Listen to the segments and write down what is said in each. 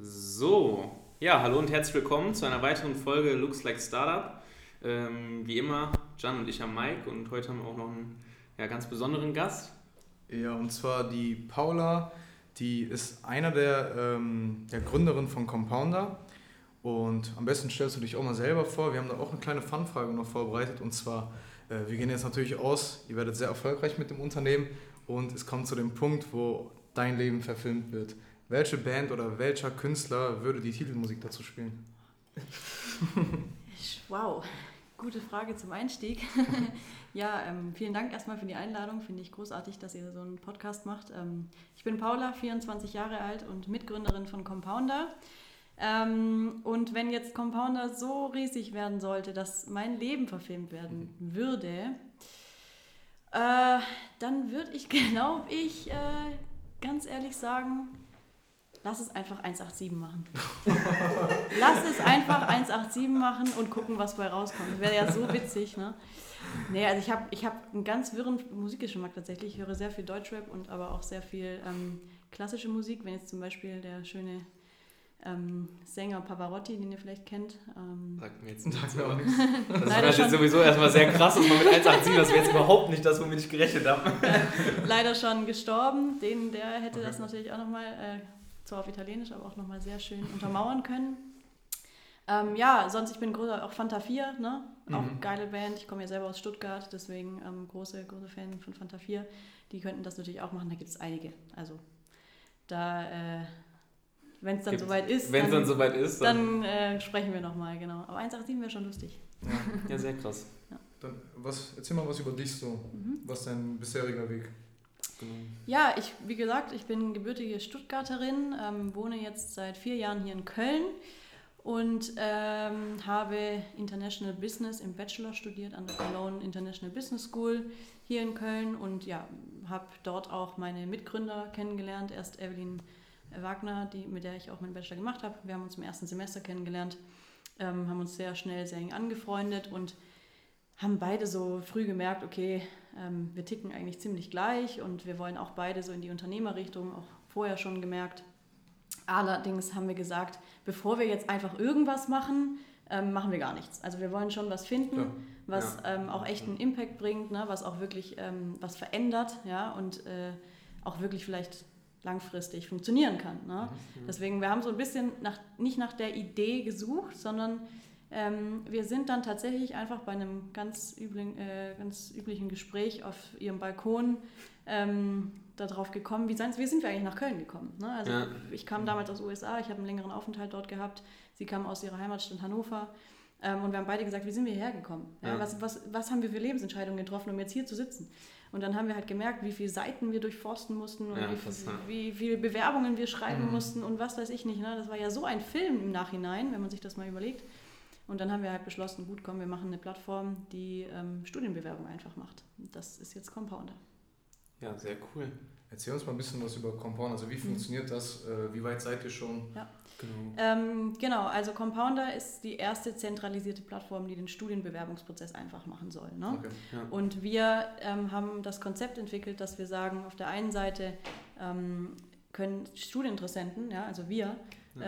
So, ja, hallo und herzlich willkommen zu einer weiteren Folge Looks Like Startup. Ähm, wie immer, Jan und ich am Mike und heute haben wir auch noch einen ja, ganz besonderen Gast. Ja, und zwar die Paula, die ist einer der, ähm, der Gründerinnen von Compounder. Und am besten stellst du dich auch mal selber vor. Wir haben da auch eine kleine Fanfrage noch vorbereitet. Und zwar, äh, wir gehen jetzt natürlich aus, ihr werdet sehr erfolgreich mit dem Unternehmen und es kommt zu dem Punkt, wo dein Leben verfilmt wird. Welche Band oder welcher Künstler würde die Titelmusik dazu spielen? wow, gute Frage zum Einstieg. ja, ähm, vielen Dank erstmal für die Einladung. Finde ich großartig, dass ihr so einen Podcast macht. Ähm, ich bin Paula, 24 Jahre alt und Mitgründerin von Compounder. Ähm, und wenn jetzt Compounder so riesig werden sollte, dass mein Leben verfilmt werden würde, äh, dann würde ich, glaube ich, äh, ganz ehrlich sagen, lass es einfach 187 machen. lass es einfach 187 machen und gucken, was bei rauskommt. Das wäre ja so witzig, ne? Nee, also ich habe ich hab einen ganz wirren Musikgeschmack tatsächlich. Ich höre sehr viel Deutschrap und aber auch sehr viel ähm, klassische Musik. Wenn jetzt zum Beispiel der schöne ähm, Sänger Pavarotti, den ihr vielleicht kennt. Ähm, Sagt mir jetzt. Sagt mir auch nichts. Das war jetzt sowieso erstmal sehr krass, dass man mit 1,87, das wäre jetzt überhaupt nicht das, womit ich gerechnet habe. Leider schon gestorben. Den, der hätte okay. das natürlich auch nochmal, äh, zwar auf Italienisch, aber auch nochmal sehr schön untermauern können. Ähm, ja, sonst, ich bin großer, auch Fanta 4, ne? auch mhm. geile Band. Ich komme ja selber aus Stuttgart, deswegen ähm, große, große Fan von Fanta 4. Die könnten das natürlich auch machen, da gibt es einige. Also da... Äh, wenn es dann soweit ist. Wenn es dann, soweit ist, dann, dann äh, sprechen wir nochmal, genau. Aber 187 wäre schon lustig. Ja, ja sehr krass. Ja. Dann was, erzähl mal was über dich so. Mhm. Was ist dein bisheriger Weg? Ja, ich, wie gesagt, ich bin gebürtige Stuttgarterin, ähm, wohne jetzt seit vier Jahren hier in Köln und ähm, habe International Business im Bachelor studiert an der Cologne International Business School hier in Köln und ja, habe dort auch meine Mitgründer kennengelernt. Erst Evelyn Wagner, die, mit der ich auch meinen Bachelor gemacht habe. Wir haben uns im ersten Semester kennengelernt, ähm, haben uns sehr schnell sehr eng angefreundet und haben beide so früh gemerkt, okay, ähm, wir ticken eigentlich ziemlich gleich und wir wollen auch beide so in die Unternehmerrichtung, auch vorher schon gemerkt. Allerdings haben wir gesagt, bevor wir jetzt einfach irgendwas machen, ähm, machen wir gar nichts. Also wir wollen schon was finden, ja. was ja. Ähm, auch echt einen Impact bringt, ne, was auch wirklich ähm, was verändert ja, und äh, auch wirklich vielleicht langfristig funktionieren kann. Ne? Mhm. Deswegen, wir haben so ein bisschen nach, nicht nach der Idee gesucht, sondern ähm, wir sind dann tatsächlich einfach bei einem ganz, übling, äh, ganz üblichen Gespräch auf ihrem Balkon ähm, darauf gekommen, wie, wie sind wir eigentlich nach Köln gekommen. Ne? Also ja. ich kam damals aus den USA, ich habe einen längeren Aufenthalt dort gehabt, sie kam aus ihrer Heimatstadt Hannover. Ähm, und wir haben beide gesagt, wie sind wir hierher gekommen? Ja, ja. Was, was, was haben wir für Lebensentscheidungen getroffen, um jetzt hier zu sitzen? Und dann haben wir halt gemerkt, wie viele Seiten wir durchforsten mussten und ja, wie, wie, viele Bewerbungen wir schreiben mhm. mussten und was weiß ich nicht. Ne? Das war ja so ein Film im Nachhinein, wenn man sich das mal überlegt. Und dann haben wir halt beschlossen, gut, komm, wir machen eine Plattform, die ähm, Studienbewerbung einfach macht. Das ist jetzt Compounder. Ja, sehr cool. Erzähl uns mal ein bisschen was über Compound. Also wie mhm. funktioniert das? Äh, wie weit seid ihr schon? Ja. Genau. Ähm, genau, also Compounder ist die erste zentralisierte Plattform, die den Studienbewerbungsprozess einfach machen soll. Ne? Okay, ja. Und wir ähm, haben das Konzept entwickelt, dass wir sagen, auf der einen Seite ähm, können Studieninteressenten, ja, also wir, ja.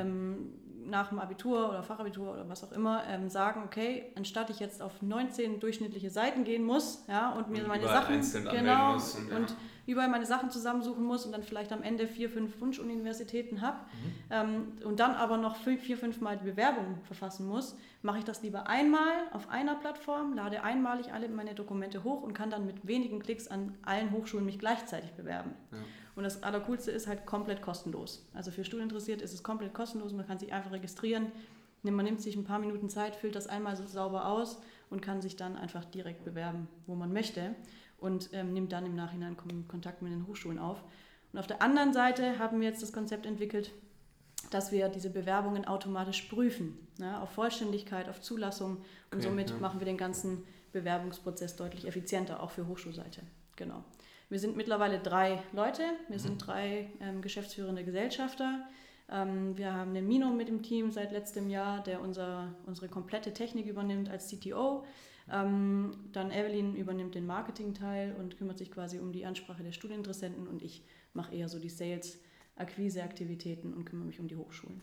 Nach dem Abitur oder Fachabitur oder was auch immer ähm, sagen, okay, anstatt ich jetzt auf 19 durchschnittliche Seiten gehen muss ja, und mir und meine Sachen genau muss und, ja. und überall meine Sachen zusammensuchen muss und dann vielleicht am Ende vier, fünf Wunschuniversitäten habe mhm. ähm, und dann aber noch vier, vier, fünf Mal die Bewerbung verfassen muss, mache ich das lieber einmal auf einer Plattform, lade einmalig alle meine Dokumente hoch und kann dann mit wenigen Klicks an allen Hochschulen mich gleichzeitig bewerben. Ja. Und das Allercoolste ist halt komplett kostenlos. Also für Studieninteressiert ist es komplett kostenlos, man kann sich einfach registrieren. Man nimmt sich ein paar Minuten Zeit, füllt das einmal so sauber aus und kann sich dann einfach direkt bewerben, wo man möchte und ähm, nimmt dann im Nachhinein Kontakt mit den Hochschulen auf. Und auf der anderen Seite haben wir jetzt das Konzept entwickelt, dass wir diese Bewerbungen automatisch prüfen, ne, auf Vollständigkeit, auf Zulassung und okay, somit ja. machen wir den ganzen Bewerbungsprozess deutlich effizienter, auch für Hochschulseite. Genau. Wir sind mittlerweile drei Leute, wir mhm. sind drei ähm, geschäftsführende Gesellschafter. Ähm, wir haben den Mino mit im Team seit letztem Jahr, der unser, unsere komplette Technik übernimmt als CTO. Ähm, dann Evelyn übernimmt den Marketing-Teil und kümmert sich quasi um die Ansprache der Studieninteressenten und ich mache eher so die Sales, Akquise-Aktivitäten und kümmere mich um die Hochschulen.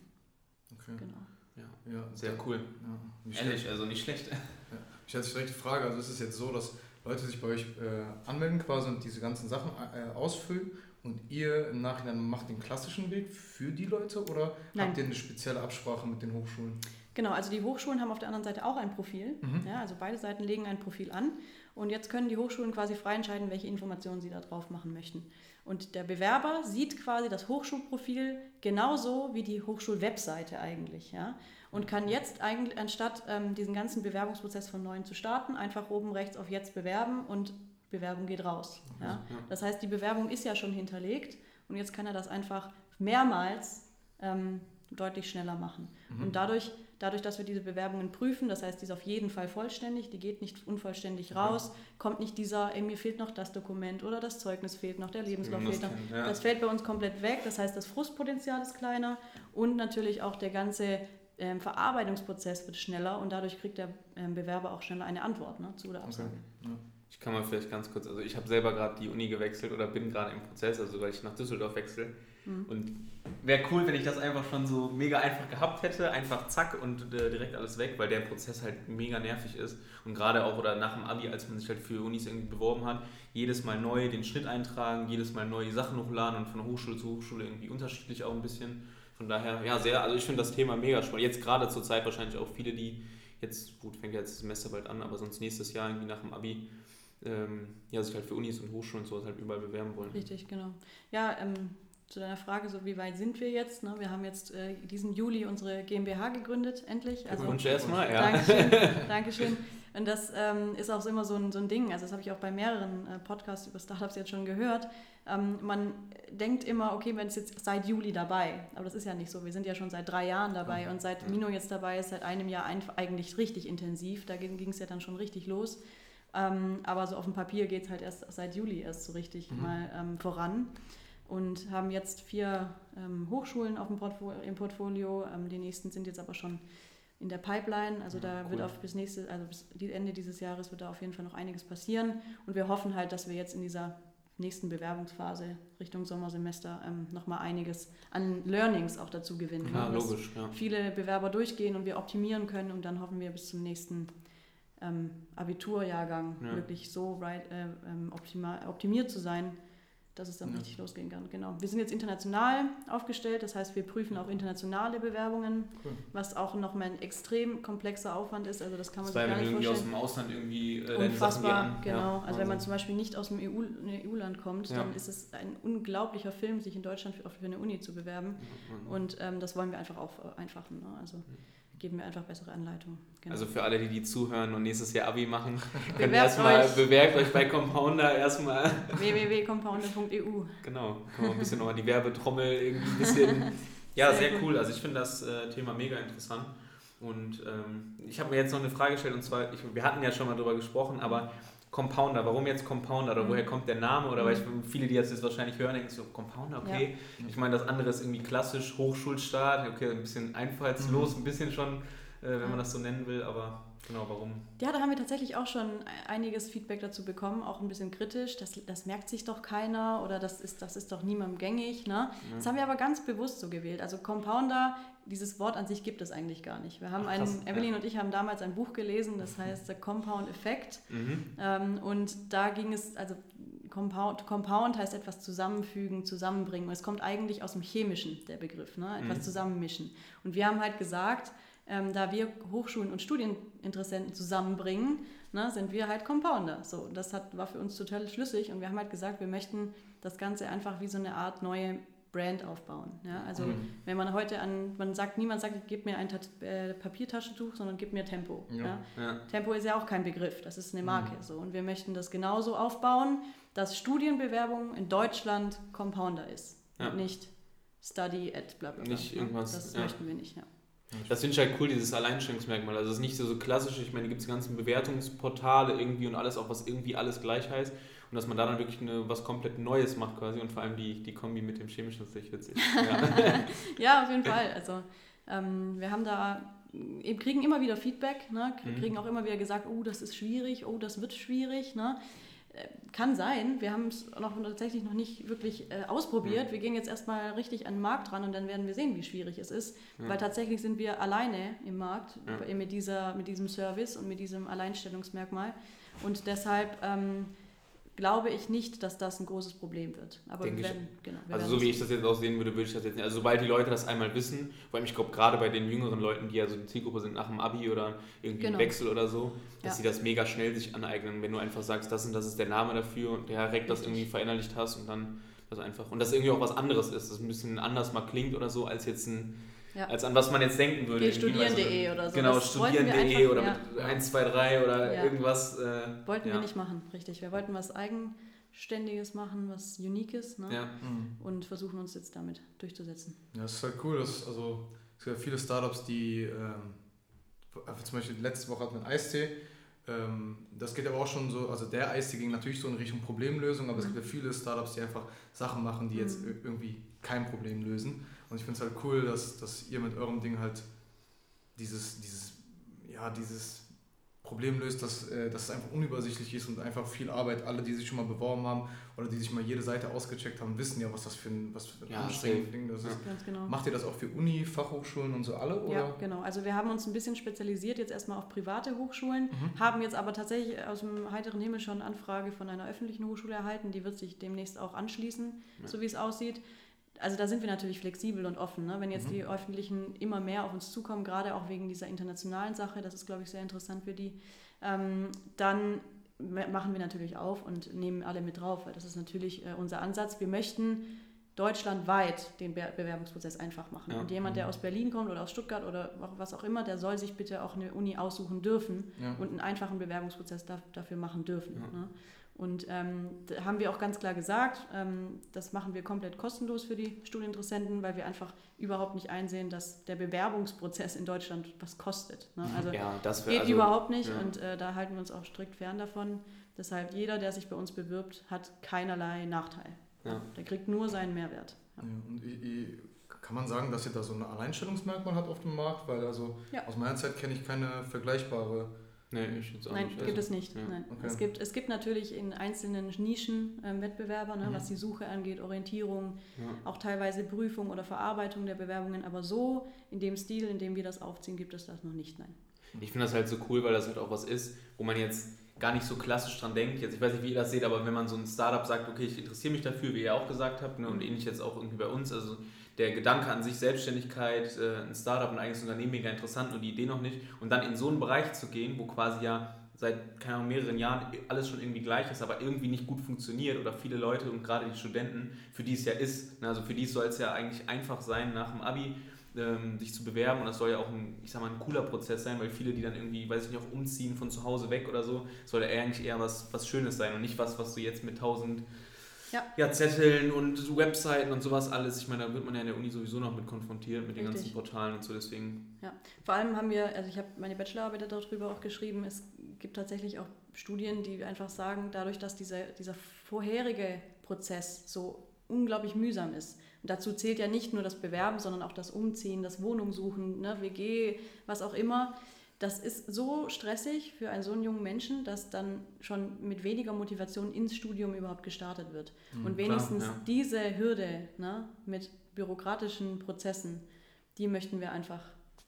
Okay. Genau. Ja, Ja, sehr cool. Ja. Ehrlich, schnell- also nicht schlecht. Ich hatte direkt die Frage, also ist es jetzt so, dass Leute sich bei euch äh, anmelden quasi und diese ganzen Sachen äh, ausfüllen und ihr im Nachhinein macht den klassischen Weg für die Leute oder Nein. habt ihr eine spezielle Absprache mit den Hochschulen? Genau, also die Hochschulen haben auf der anderen Seite auch ein Profil. Mhm. Ja, also beide Seiten legen ein Profil an. Und jetzt können die Hochschulen quasi frei entscheiden, welche Informationen sie da drauf machen möchten. Und der Bewerber sieht quasi das Hochschulprofil genauso wie die Hochschulwebseite eigentlich. Ja? Und kann jetzt eigentlich, anstatt ähm, diesen ganzen Bewerbungsprozess von neuem zu starten, einfach oben rechts auf Jetzt bewerben und Bewerbung geht raus. Ja? Ja. Das heißt, die Bewerbung ist ja schon hinterlegt und jetzt kann er das einfach mehrmals ähm, deutlich schneller machen. Mhm. Und dadurch, dadurch, dass wir diese Bewerbungen prüfen, das heißt, die ist auf jeden Fall vollständig, die geht nicht unvollständig raus, kommt nicht dieser, ey, mir fehlt noch das Dokument oder das Zeugnis fehlt noch, der Lebenslauf fehlt noch. ja. Das fällt bei uns komplett weg, das heißt, das Frustpotenzial ist kleiner und natürlich auch der ganze ähm, Verarbeitungsprozess wird schneller und dadurch kriegt der ähm, Bewerber auch schneller eine Antwort ne, zu der Absage. Ja. Ich kann mal vielleicht ganz kurz, also ich habe selber gerade die Uni gewechselt oder bin gerade im Prozess, also weil ich nach Düsseldorf wechsle. Mhm. Und wäre cool, wenn ich das einfach schon so mega einfach gehabt hätte, einfach zack und äh, direkt alles weg, weil der Prozess halt mega nervig ist. Und gerade auch oder nach dem Abi, als man sich halt für Unis irgendwie beworben hat, jedes Mal neu den Schritt eintragen, jedes Mal neue Sachen hochladen und von Hochschule zu Hochschule irgendwie unterschiedlich auch ein bisschen. Von daher, ja, sehr, also ich finde das Thema mega spannend. Jetzt gerade zur Zeit wahrscheinlich auch viele, die jetzt, gut, fängt ja jetzt das Semester bald an, aber sonst nächstes Jahr irgendwie nach dem Abi ähm, ja, sich halt für Unis und Hochschulen und sowas halt überall bewerben wollen. Richtig, genau. Ja, ähm, zu deiner Frage, so wie weit sind wir jetzt? Ne? Wir haben jetzt äh, diesen Juli unsere GmbH gegründet, endlich. Also, Glückwunsch erstmal, ja. Dankeschön, Dankeschön. Und das ähm, ist auch immer so ein, so ein Ding, also das habe ich auch bei mehreren äh, Podcasts über Startups jetzt schon gehört. Ähm, man denkt immer, okay, man ist jetzt seit Juli dabei, aber das ist ja nicht so. Wir sind ja schon seit drei Jahren dabei und seit Mino jetzt dabei ist, seit einem Jahr eigentlich richtig intensiv. Da ging es ja dann schon richtig los. Ähm, aber so auf dem Papier geht es halt erst seit Juli erst so richtig Mhm. mal ähm, voran und haben jetzt vier ähm, Hochschulen auf dem Portfolio, im Portfolio. Ähm, die nächsten sind jetzt aber schon in der Pipeline. Also da cool. wird auf bis nächste, also bis Ende dieses Jahres wird da auf jeden Fall noch einiges passieren. Und wir hoffen halt, dass wir jetzt in dieser nächsten Bewerbungsphase Richtung Sommersemester ähm, nochmal einiges an Learnings auch dazu gewinnen. Ja, ne? Dass logisch, ja. viele Bewerber durchgehen und wir optimieren können und dann hoffen wir bis zum nächsten ähm, Abiturjahrgang Ja. wirklich so right, äh, ähm, optima optimiert zu sein, dass es dann Ja. richtig losgehen kann. Genau. Wir sind jetzt international aufgestellt, das heißt, wir prüfen auch internationale Bewerbungen, Cool. was auch nochmal ein extrem komplexer Aufwand ist. Also das kann man Das sich gar nicht irgendwie aus vorstellen. dem Ausland irgendwie äh, Unfassbar, genau. Ja, also wenn man Wahnsinn. zum Beispiel nicht aus dem EU, EU-Land kommt, Ja. dann ist es ein unglaublicher Film, sich in Deutschland für, für eine Uni zu bewerben. Ja, Und ähm, das wollen wir einfach auf, einfachen. Ne? Also geben wir einfach bessere Anleitungen. Genau. Also für alle, die die zuhören und nächstes Jahr Abi machen, könnt Bewerbt erstmal euch. bewerbt euch bei Compounder erstmal. www.compounder.eu. Genau, kann man ein bisschen nochmal die Werbetrommel irgendwie ein bisschen. Ja, Sehr sehr, cool. Also ich finde das äh, Thema mega interessant. Und ähm, ich habe mir jetzt noch eine Frage gestellt und zwar, ich, wir hatten ja schon mal drüber gesprochen, aber Compounder, warum jetzt Compounder oder Mhm. woher kommt der Name? Oder Mhm. weil ich, viele, die jetzt das wahrscheinlich hören, denken so, Compounder, okay. Ich meine, das andere ist irgendwie klassisch Hochschulstaat, okay, ein bisschen einfallslos, ein bisschen schon, äh, wenn Ja. man das so nennen will, aber genau, warum? Ja, da haben wir tatsächlich auch schon einiges Feedback dazu bekommen, auch ein bisschen kritisch. Das, das merkt sich doch keiner oder das ist, das ist doch niemandem gängig. Ne? Das haben wir aber ganz bewusst so gewählt. Also Compounder, dieses Wort an sich gibt es eigentlich gar nicht. Wir haben Ach, einen, krass, ja. Evelyn und ich haben damals ein Buch gelesen, das heißt der Compound Effect. Mhm. Ähm, und da ging es, also Compound, Compound heißt etwas zusammenfügen, zusammenbringen. Und es kommt eigentlich aus dem Chemischen, der Begriff, ne? etwas Mhm. zusammenmischen. Und wir haben halt gesagt, ähm, da wir Hochschulen und Studieninteressenten zusammenbringen, ne, sind wir halt Compounder. So, das hat, war für uns total schlüssig und wir haben halt gesagt, wir möchten das Ganze einfach wie so eine Art neue Brand aufbauen. Ja? Also Mhm. wenn man heute an, man sagt, niemand sagt, gib mir ein Tat äh, Papiertaschentuch, sondern gib mir Tempo. Ja. Ja? Tempo ist ja auch kein Begriff, das ist eine Marke. Mhm. So. Und wir möchten das genauso aufbauen, dass Studienbewerbung in Deutschland Compounder ist. Und nicht Study at bla bla bla. Nicht irgendwas, Das möchten wir nicht, ja. Das finde ich halt cool, dieses Alleinstellungsmerkmal. Also es ist nicht so, so klassisch, ich meine, da gibt es die ganzen Bewertungsportale irgendwie und alles, auch was irgendwie alles gleich heißt. Und dass man da dann wirklich eine, was komplett Neues macht quasi und vor allem die, die Kombi mit dem Chemischen ist echt witzig. Ja. Ja, auf jeden Fall. Also ähm, wir haben da, eben kriegen immer wieder Feedback, ne? Mhm. kriegen auch immer wieder gesagt, oh, das ist schwierig, oh, das wird schwierig. Ne? kann sein. Wir haben es noch tatsächlich noch nicht wirklich äh, ausprobiert. Ja. Wir gehen jetzt erstmal richtig an den Markt ran und dann werden wir sehen, wie schwierig es ist. Ja. Weil tatsächlich sind wir alleine im Markt ja. mit, dieser, mit diesem Service und mit diesem Alleinstellungsmerkmal. Und deshalb ähm, glaube ich nicht, dass das ein großes Problem wird. Aber Denke wenn, genau, also so wie ich das jetzt aussehen würde, würde ich das jetzt nicht. Also sobald die Leute das einmal wissen, vor allem ich glaube gerade bei den jüngeren Leuten, die ja so die Zielgruppe sind nach dem Abi oder irgendwie genau. Wechsel oder so, dass ja. sie das mega schnell sich aneignen, wenn du einfach sagst, das und das ist der Name dafür und der direkt das irgendwie verinnerlicht hast und dann das einfach. Und das irgendwie auch was anderes ist, das ein bisschen anders mal klingt oder so, als jetzt ein ja. als an was man jetzt denken würde. Studieren.de oder so. Genau, studieren.de oder ja. mit 1, 2, 3 oder ja. irgendwas. Äh, wollten wir nicht machen, richtig. Wir wollten was Eigenständiges machen, was Uniques ne? mhm. und versuchen uns jetzt damit durchzusetzen. Ja, das ist halt cool. Dass, also, es gibt ja viele Startups, die, ähm, zum Beispiel letzte Woche hatten wir einen Eistee. Ähm, das geht aber auch schon so, also der Eistee ging natürlich so in Richtung Problemlösung, aber mhm. es gibt ja viele Startups, die einfach Sachen machen, die jetzt mhm. irgendwie kein Problem lösen. Und ich finde es halt cool, dass, dass ihr mit eurem Ding halt dieses, dieses, ja, dieses Problem löst, dass, äh, dass es einfach unübersichtlich ist und einfach viel Arbeit. Alle, die sich schon mal beworben haben oder die sich mal jede Seite ausgecheckt haben, wissen ja, was das für ein, was für ein ja, anstrengendes Ding das ist. Ganz genau. Macht ihr das auch für Uni, Fachhochschulen und so alle? Oder? Ja, genau. Also wir haben uns ein bisschen spezialisiert jetzt erstmal auf private Hochschulen, mhm. haben jetzt aber tatsächlich aus dem heiteren Himmel schon eine Anfrage von einer öffentlichen Hochschule erhalten, die wird sich demnächst auch anschließen, ja. so wie es aussieht also da sind wir natürlich flexibel und offen. Ne? Wenn jetzt mhm. die Öffentlichen immer mehr auf uns zukommen, gerade auch wegen dieser internationalen Sache, das ist, glaube ich, sehr interessant für die, ähm, dann machen wir natürlich auf und nehmen alle mit drauf, weil das ist natürlich äh, unser Ansatz. Wir möchten deutschlandweit den Be Bewerbungsprozess einfach machen. Ja. Und jemand, der mhm. aus Berlin kommt oder aus Stuttgart oder was auch immer, der soll sich bitte auch eine Uni aussuchen dürfen ja. und einen einfachen Bewerbungsprozess da, dafür machen dürfen. Ja. Ne? Und ähm, da haben wir auch ganz klar gesagt, ähm, das machen wir komplett kostenlos für die Studieninteressenten, weil wir einfach überhaupt nicht einsehen, dass der Bewerbungsprozess in Deutschland was kostet. Ne? Also ja, das geht also, überhaupt nicht ja. und äh, da halten wir uns auch strikt fern davon. Deshalb jeder, der sich bei uns bewirbt, hat keinerlei Nachteil. Ja. Der kriegt nur seinen Mehrwert. Ja. und kann man sagen, dass ihr da so ein Alleinstellungsmerkmal hat auf dem Markt? Weil also aus meiner Zeit kenne ich keine vergleichbare Nee, ich jetzt auch Nein, nicht. gibt also, es nicht. Ja. Nein. Okay. Es, gibt, es gibt natürlich in einzelnen Nischen ähm, Wettbewerber, ne, mhm. was die Suche angeht, Orientierung, ja. auch teilweise Prüfung oder Verarbeitung der Bewerbungen, aber so in dem Stil, in dem wir das aufziehen, gibt es das noch nicht. Nein. Ich finde das halt so cool, weil das halt auch was ist, wo man jetzt gar nicht so klassisch dran denkt. Jetzt, ich weiß nicht, wie ihr das seht, aber wenn man so ein Startup sagt, okay, ich interessiere mich dafür, wie ihr auch gesagt habt, ne, und ähnlich jetzt auch irgendwie bei uns, also der Gedanke an sich, Selbstständigkeit, äh, ein Startup, ein eigenes Unternehmen, mega interessant, nur die Idee noch nicht. Und dann in so einen Bereich zu gehen, wo quasi ja seit keine Ahnung, mehreren Jahren alles schon irgendwie gleich ist, aber irgendwie nicht gut funktioniert oder viele Leute und gerade die Studenten, für die es ja ist, ne, also für die soll es ja eigentlich einfach sein, nach dem Abi ähm, sich zu bewerben und das soll ja auch ein, ich sag mal, ein cooler Prozess sein, weil viele, die dann irgendwie, weiß ich nicht, auch umziehen von zu Hause weg oder so, soll ja eigentlich eher was, was Schönes sein und nicht was, was du jetzt mit tausend ja. ja. Zetteln und Webseiten und sowas alles. Ich meine, da wird man ja in der Uni sowieso noch mit konfrontiert, mit Richtig. den ganzen Portalen und so, deswegen. Ja, vor allem haben wir, also ich habe meine Bachelorarbeit darüber auch geschrieben, es gibt tatsächlich auch Studien, die einfach sagen, dadurch, dass dieser, dieser vorherige Prozess so unglaublich mühsam ist. Und dazu zählt ja nicht nur das Bewerben, sondern auch das Umziehen, das Wohnungssuchen, ne, WG, was auch immer das ist so stressig für einen so einen jungen Menschen, dass dann schon mit weniger Motivation ins Studium überhaupt gestartet wird. Mhm, und wenigstens klar, ja. diese Hürde ne, mit bürokratischen Prozessen, die möchten wir einfach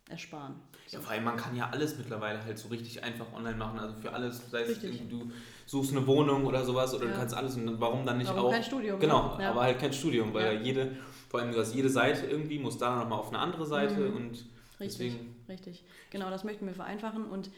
ersparen. Ja, vor allem man kann ja alles mittlerweile halt so richtig einfach online machen. Also für alles, sei es du suchst eine Wohnung oder sowas oder ja. du kannst alles und warum dann nicht warum auch. Kein Studium. Genau, ja. aber halt kein Studium, weil ja. jede, vor allem du hast jede Seite irgendwie, muss da nochmal auf eine andere Seite mhm. und Richtig, Deswegen. Richtig. Genau, das möchten wir vereinfachen und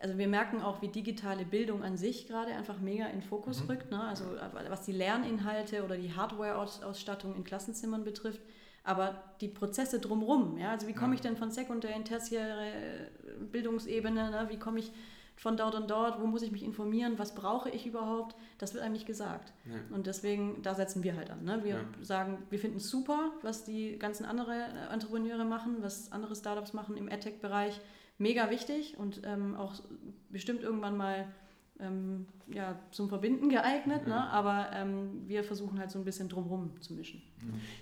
also wir merken auch, wie digitale Bildung an sich gerade einfach mega in Fokus mhm. rückt. Ne? Also was die Lerninhalte oder die Hardware-Ausstattung in Klassenzimmern betrifft, aber die Prozesse drumherum. Ja? Also wie komme ich denn von sekundär in tertiäre Bildungsebene? Ne? Wie komme ich von dort und dort, wo muss ich mich informieren, was brauche ich überhaupt, das wird einem nicht gesagt. Ja. Und deswegen, da setzen wir halt an. Ne? Wir ja. sagen, wir finden es super, was die ganzen anderen Entrepreneure machen, was andere Startups machen im AdTech-Bereich. Mega wichtig und ähm, auch bestimmt irgendwann mal ähm, ja, zum Verbinden geeignet, mhm. ne? aber ähm, wir versuchen halt so ein bisschen drumherum zu mischen.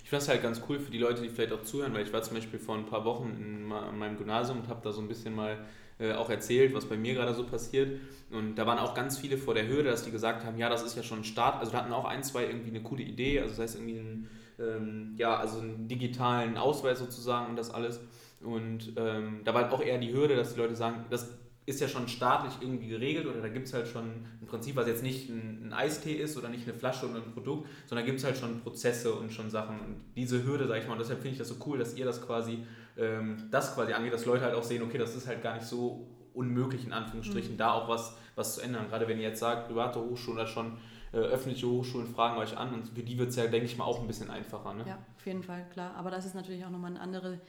Ich finde das halt ganz cool für die Leute, die vielleicht auch zuhören, weil ich war zum Beispiel vor ein paar Wochen in meinem Gymnasium und habe da so ein bisschen mal äh, auch erzählt, was bei mir gerade so passiert. Und da waren auch ganz viele vor der Hürde, dass die gesagt haben, ja, das ist ja schon ein Start. Also da hatten auch ein, zwei irgendwie eine coole Idee, also das heißt irgendwie einen, ähm, ja, also einen digitalen Ausweis sozusagen und das alles. Und ähm, da war auch eher die Hürde, dass die Leute sagen, das ist ja schon staatlich irgendwie geregelt oder da gibt es halt schon ein Prinzip, was jetzt nicht ein, ein, Eistee ist oder nicht eine Flasche oder ein Produkt, sondern gibt es halt schon Prozesse und schon Sachen. Und diese Hürde, sag ich mal, und deshalb finde ich das so cool, dass ihr das quasi, ähm, das quasi angeht, dass Leute halt auch sehen, okay, das ist halt gar nicht so unmöglich, in Anführungsstrichen, mhm. da auch was, was zu ändern. Gerade wenn ihr jetzt sagt, private Hochschulen oder schon äh, öffentliche Hochschulen fragen euch an und für die wird es ja, denke ich mal, auch ein bisschen einfacher. Ne? Ja, auf jeden Fall, klar. Aber das ist natürlich auch nochmal eine andere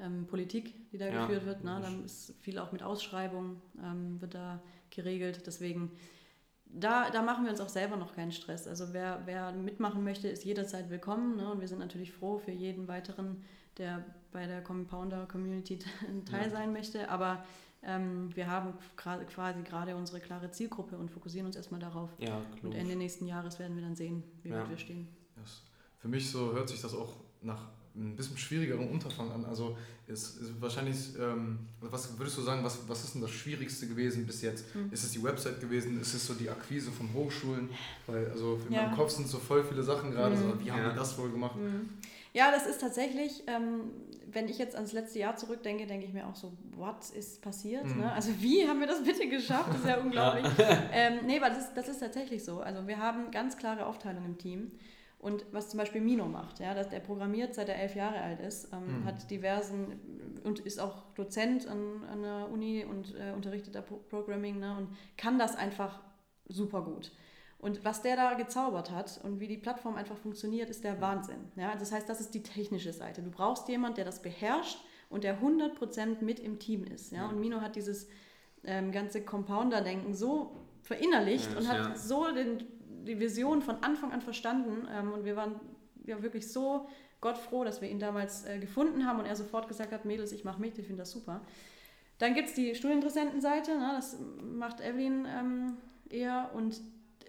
ähm, Politik, die da ja, geführt wird. Ne? Dann ist viel auch mit Ausschreibungen ähm, wird da geregelt. Deswegen, da, da machen wir uns auch selber noch keinen Stress. Also wer, wer mitmachen möchte, ist jederzeit willkommen. Ne? Und wir sind natürlich froh für jeden weiteren, der bei der Compounder Community teil ja. sein möchte. Aber ähm, wir haben quasi gerade unsere klare Zielgruppe und fokussieren uns erstmal darauf. Ja, und Ende nächsten Jahres werden wir dann sehen, wie ja. weit wir stehen. Yes. Für mich so hört sich das auch nach ein bisschen schwierigeren Unterfangen an. Also ist, ist wahrscheinlich, ähm, was würdest du sagen, was, was ist denn das Schwierigste gewesen bis jetzt? Mhm. Ist es die Website gewesen? Ist es so die Akquise von Hochschulen? Weil also in ja. meinem Kopf sind so voll viele Sachen gerade, mhm. so, wie haben ja. die das wohl gemacht? Mhm. Ja, das ist tatsächlich, ähm, wenn ich jetzt ans letzte Jahr zurückdenke, denke ich mir auch so, what ist passiert? Mhm. Ne? Also wie haben wir das bitte geschafft? Das ist ja unglaublich. ähm, nee, aber das ist, das ist tatsächlich so. Also wir haben ganz klare Aufteilung im Team. Und was zum Beispiel Mino macht, ja, dass der programmiert, seit er elf Jahre alt ist, ähm, mhm. hat diversen und ist auch Dozent an, an der Uni und äh, unterrichtet da Programming ne, und kann das einfach super gut. Und was der da gezaubert hat und wie die Plattform einfach funktioniert, ist der Wahnsinn. Ja? Das heißt, das ist die technische Seite. Du brauchst jemanden, der das beherrscht und der 100% mit im Team ist. Ja? Und Mino hat dieses ähm, ganze Compounder-Denken so verinnerlicht ja, und hat ja. so den, die Vision von Anfang an verstanden. Ähm, und wir waren ja wirklich so Gott froh, dass wir ihn damals äh, gefunden haben und er sofort gesagt hat, Mädels, ich mache mit, ich finde das super. Dann gibt es die Studieninteressentenseite, ne, das macht Evelyn ähm, eher und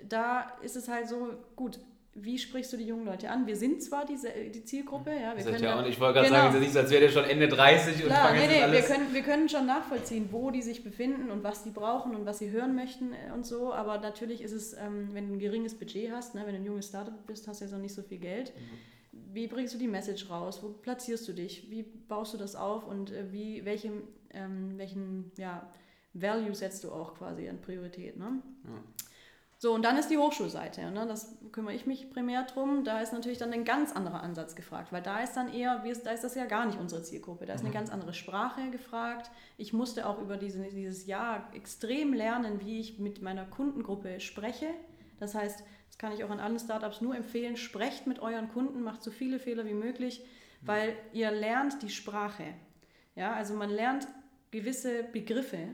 da ist es halt so, gut, wie sprichst du die jungen Leute an? Wir sind zwar diese, die Zielgruppe, ja. Wir können ja, ich wollte gerade genau. sagen, es ist nicht so, als wäre der schon Ende 30 und fangen nee, nee, alles... Wir können, wir können schon nachvollziehen, wo die sich befinden und was die brauchen und was sie hören möchten äh, und so. Aber natürlich ist es, ähm, wenn du ein geringes Budget hast, ne, wenn du ein junges Startup bist, hast du jetzt noch nicht so viel Geld. Mhm. Wie bringst du die Message raus? Wo platzierst du dich? Wie baust du das auf? Und äh, wie, welche, ähm, welchen ja, Value setzt du auch quasi an Priorität? Ne? Ja. So, und dann ist die Hochschulseite. Ne? Das kümmere ich mich primär drum. Da ist natürlich dann ein ganz anderer Ansatz gefragt, weil da ist dann eher, da ist das ja gar nicht unsere Zielgruppe. Da ist eine mhm. ganz andere Sprache gefragt. Ich musste auch über diese, dieses Jahr extrem lernen, wie ich mit meiner Kundengruppe spreche. Das heißt, das kann ich auch an allen Startups nur empfehlen, sprecht mit euren Kunden, macht so viele Fehler wie möglich, mhm. weil ihr lernt die Sprache. Ja, also man lernt gewisse Begriffe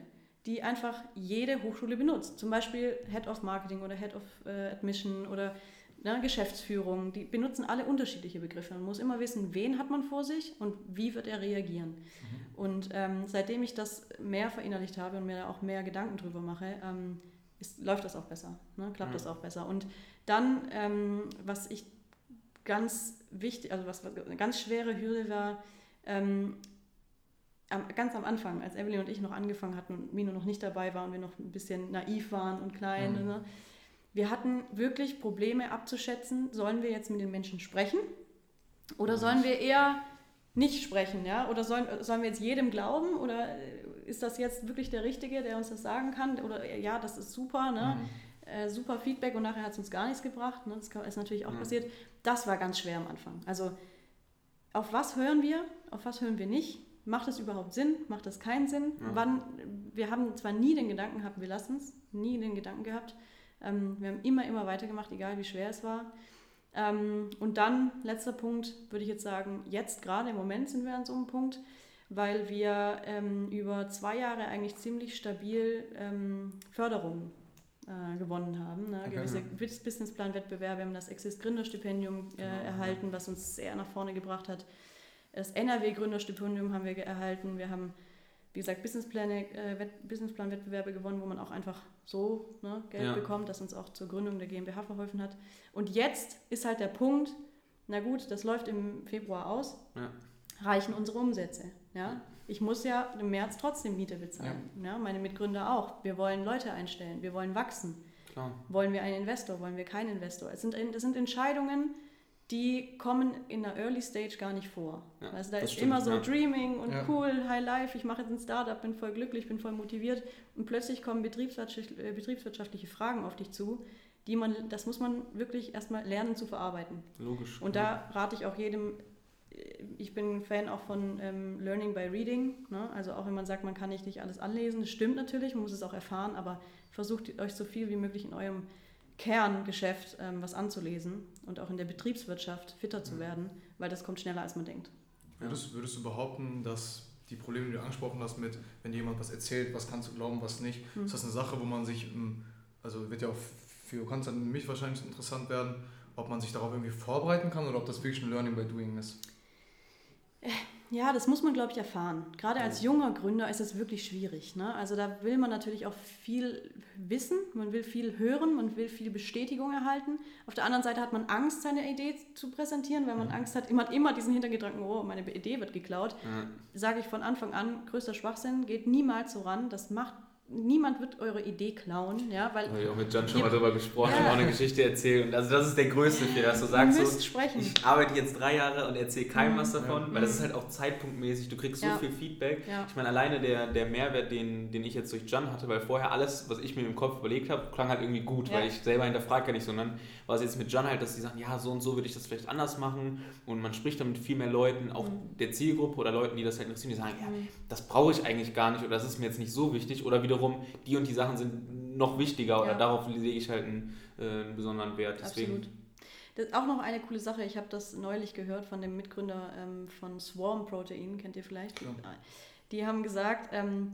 die einfach jede Hochschule benutzt. Zum Beispiel Head of Marketing oder Head of äh, Admission oder ne, Geschäftsführung. Die benutzen alle unterschiedliche Begriffe. Man muss immer wissen, wen hat man vor sich und wie wird er reagieren. Mhm. Und ähm, seitdem ich das mehr verinnerlicht habe und mir auch mehr Gedanken drüber mache, ähm, ist, läuft das auch besser, ne? klappt mhm. das auch besser. Und dann, ähm, was ich ganz wichtig, also was, was eine ganz schwere Hürde war, ähm, ganz am Anfang, als Evelyn und ich noch angefangen hatten und Mino noch nicht dabei war und wir noch ein bisschen naiv waren und klein, mhm. ne? wir hatten wirklich Probleme abzuschätzen, sollen wir jetzt mit den Menschen sprechen oder sollen wir eher nicht sprechen, ja? Oder sollen, sollen wir jetzt jedem glauben oder ist das jetzt wirklich der Richtige, der uns das sagen kann? Oder ja, das ist super, ne? Mhm. Äh, super Feedback und nachher hat es uns gar nichts gebracht. Ne? Das ist natürlich auch mhm. passiert. Das war ganz schwer am Anfang. Also auf was hören wir, auf was hören wir nicht? Macht das überhaupt Sinn? Macht das keinen Sinn? Ja. Wann, wir haben zwar nie den Gedanken gehabt, wir lassen es, nie den Gedanken gehabt. Ähm, wir haben immer, immer weitergemacht, egal wie schwer es war. Ähm, und dann, letzter Punkt, würde ich jetzt sagen, jetzt gerade im Moment sind wir an so einem Punkt, weil wir ähm, über zwei Jahre eigentlich ziemlich stabil ähm, Förderung äh, gewonnen haben. Ne? Okay. Gewisse Businessplan-Wettbewerbe, wir haben das Exist Gründerstipendium äh, genau. erhalten, was uns sehr nach vorne gebracht hat. Das NRW-Gründerstipendium haben wir erhalten. Wir haben wie gesagt, Businesspläne, äh, Businessplan-Wettbewerbe gewonnen, wo man auch einfach so ne, Geld Ja. bekommt, das uns auch zur Gründung der GmbH verholfen hat. Und jetzt ist halt der Punkt, na gut, das läuft im Februar aus, Ja. reichen unsere Umsätze. Ja? Ich muss ja im März trotzdem Miete bezahlen. Ja. meine Mitgründer auch. Wir wollen Leute einstellen, wir wollen wachsen. Klar. Wollen wir einen Investor, wollen wir keinen Investor? Es sind, das sind Entscheidungen, die kommen in der Early Stage gar nicht vor. Ja, also da das ist stimmt, immer so ja. Dreaming und Ja. cool, High Life, ich mache jetzt ein Startup, bin voll glücklich, bin voll motiviert und plötzlich kommen betriebswirtschaftlich, äh, betriebswirtschaftliche Fragen auf dich zu, die man, das muss man wirklich erstmal lernen zu verarbeiten. Logisch. Und da rate ich auch jedem, äh, ich bin Fan auch von ähm, Learning by Reading. Ne? Also auch wenn man sagt, man kann nicht, nicht alles anlesen, das stimmt natürlich, man muss es auch erfahren, aber versucht euch so viel wie möglich in eurem Kerngeschäft ähm, was anzulesen und auch in der Betriebswirtschaft fitter zu werden, weil das kommt schneller, als man denkt. Würdest, würdest du behaupten, dass die Probleme, die du angesprochen hast, mit, wenn dir jemand was erzählt, was kannst du glauben, was nicht, Hm. ist das eine Sache, wo man sich, ähm, also wird ja auch für Konstantin und mich wahrscheinlich interessant werden, ob man sich darauf irgendwie vorbereiten kann oder ob das wirklich ein Learning by Doing ist. Ja, das muss man, glaube ich, erfahren. Gerade als junger Gründer ist es wirklich schwierig. Ne? Also da will man natürlich auch viel wissen, man will viel hören, man will viel Bestätigung erhalten. Auf der anderen Seite hat man Angst, seine Idee zu präsentieren, weil man Angst hat, man hat immer diesen Hintergedanken, oh, meine Idee wird geklaut. Ja. Sage ich von Anfang an, größter Schwachsinn, geht niemals so ran. Das macht, niemand wird eure Idee klauen, ja, weil Habe ich auch mit John schon mal drüber gesprochen Ja. und auch eine Geschichte erzählt. Und also das ist der größte Fehler, dass du sagst, müsst so, sprechen. ich arbeite jetzt drei Jahre und erzähle keinem Mhm. was davon, Ja. weil das Mhm. ist halt auch zeitpunktmäßig. Du kriegst so Ja. viel Feedback. Ja. Ich meine, alleine der, der Mehrwert, den, den ich jetzt durch John hatte, weil vorher alles, was ich mir im Kopf überlegt habe, klang halt irgendwie gut, Ja. weil ich selber hinterfrage ja nicht, sondern war es jetzt mit John halt, dass die sagen, ja, so und so würde ich das vielleicht anders machen und man spricht dann mit viel mehr Leuten, auch Mhm. der Zielgruppe oder Leuten, die das halt interessieren, die sagen, ja, Mhm. das brauche ich eigentlich gar nicht oder das ist mir jetzt nicht so wichtig oder wiederum, die und die Sachen sind noch wichtiger oder Ja. darauf lege ich halt einen, äh, einen besonderen Wert. Deswegen, Absolut. Das ist auch noch eine coole Sache. Ich habe das neulich gehört von dem Mitgründer ähm, von Swarm Protein, kennt ihr vielleicht? Ja. Die haben gesagt, ähm,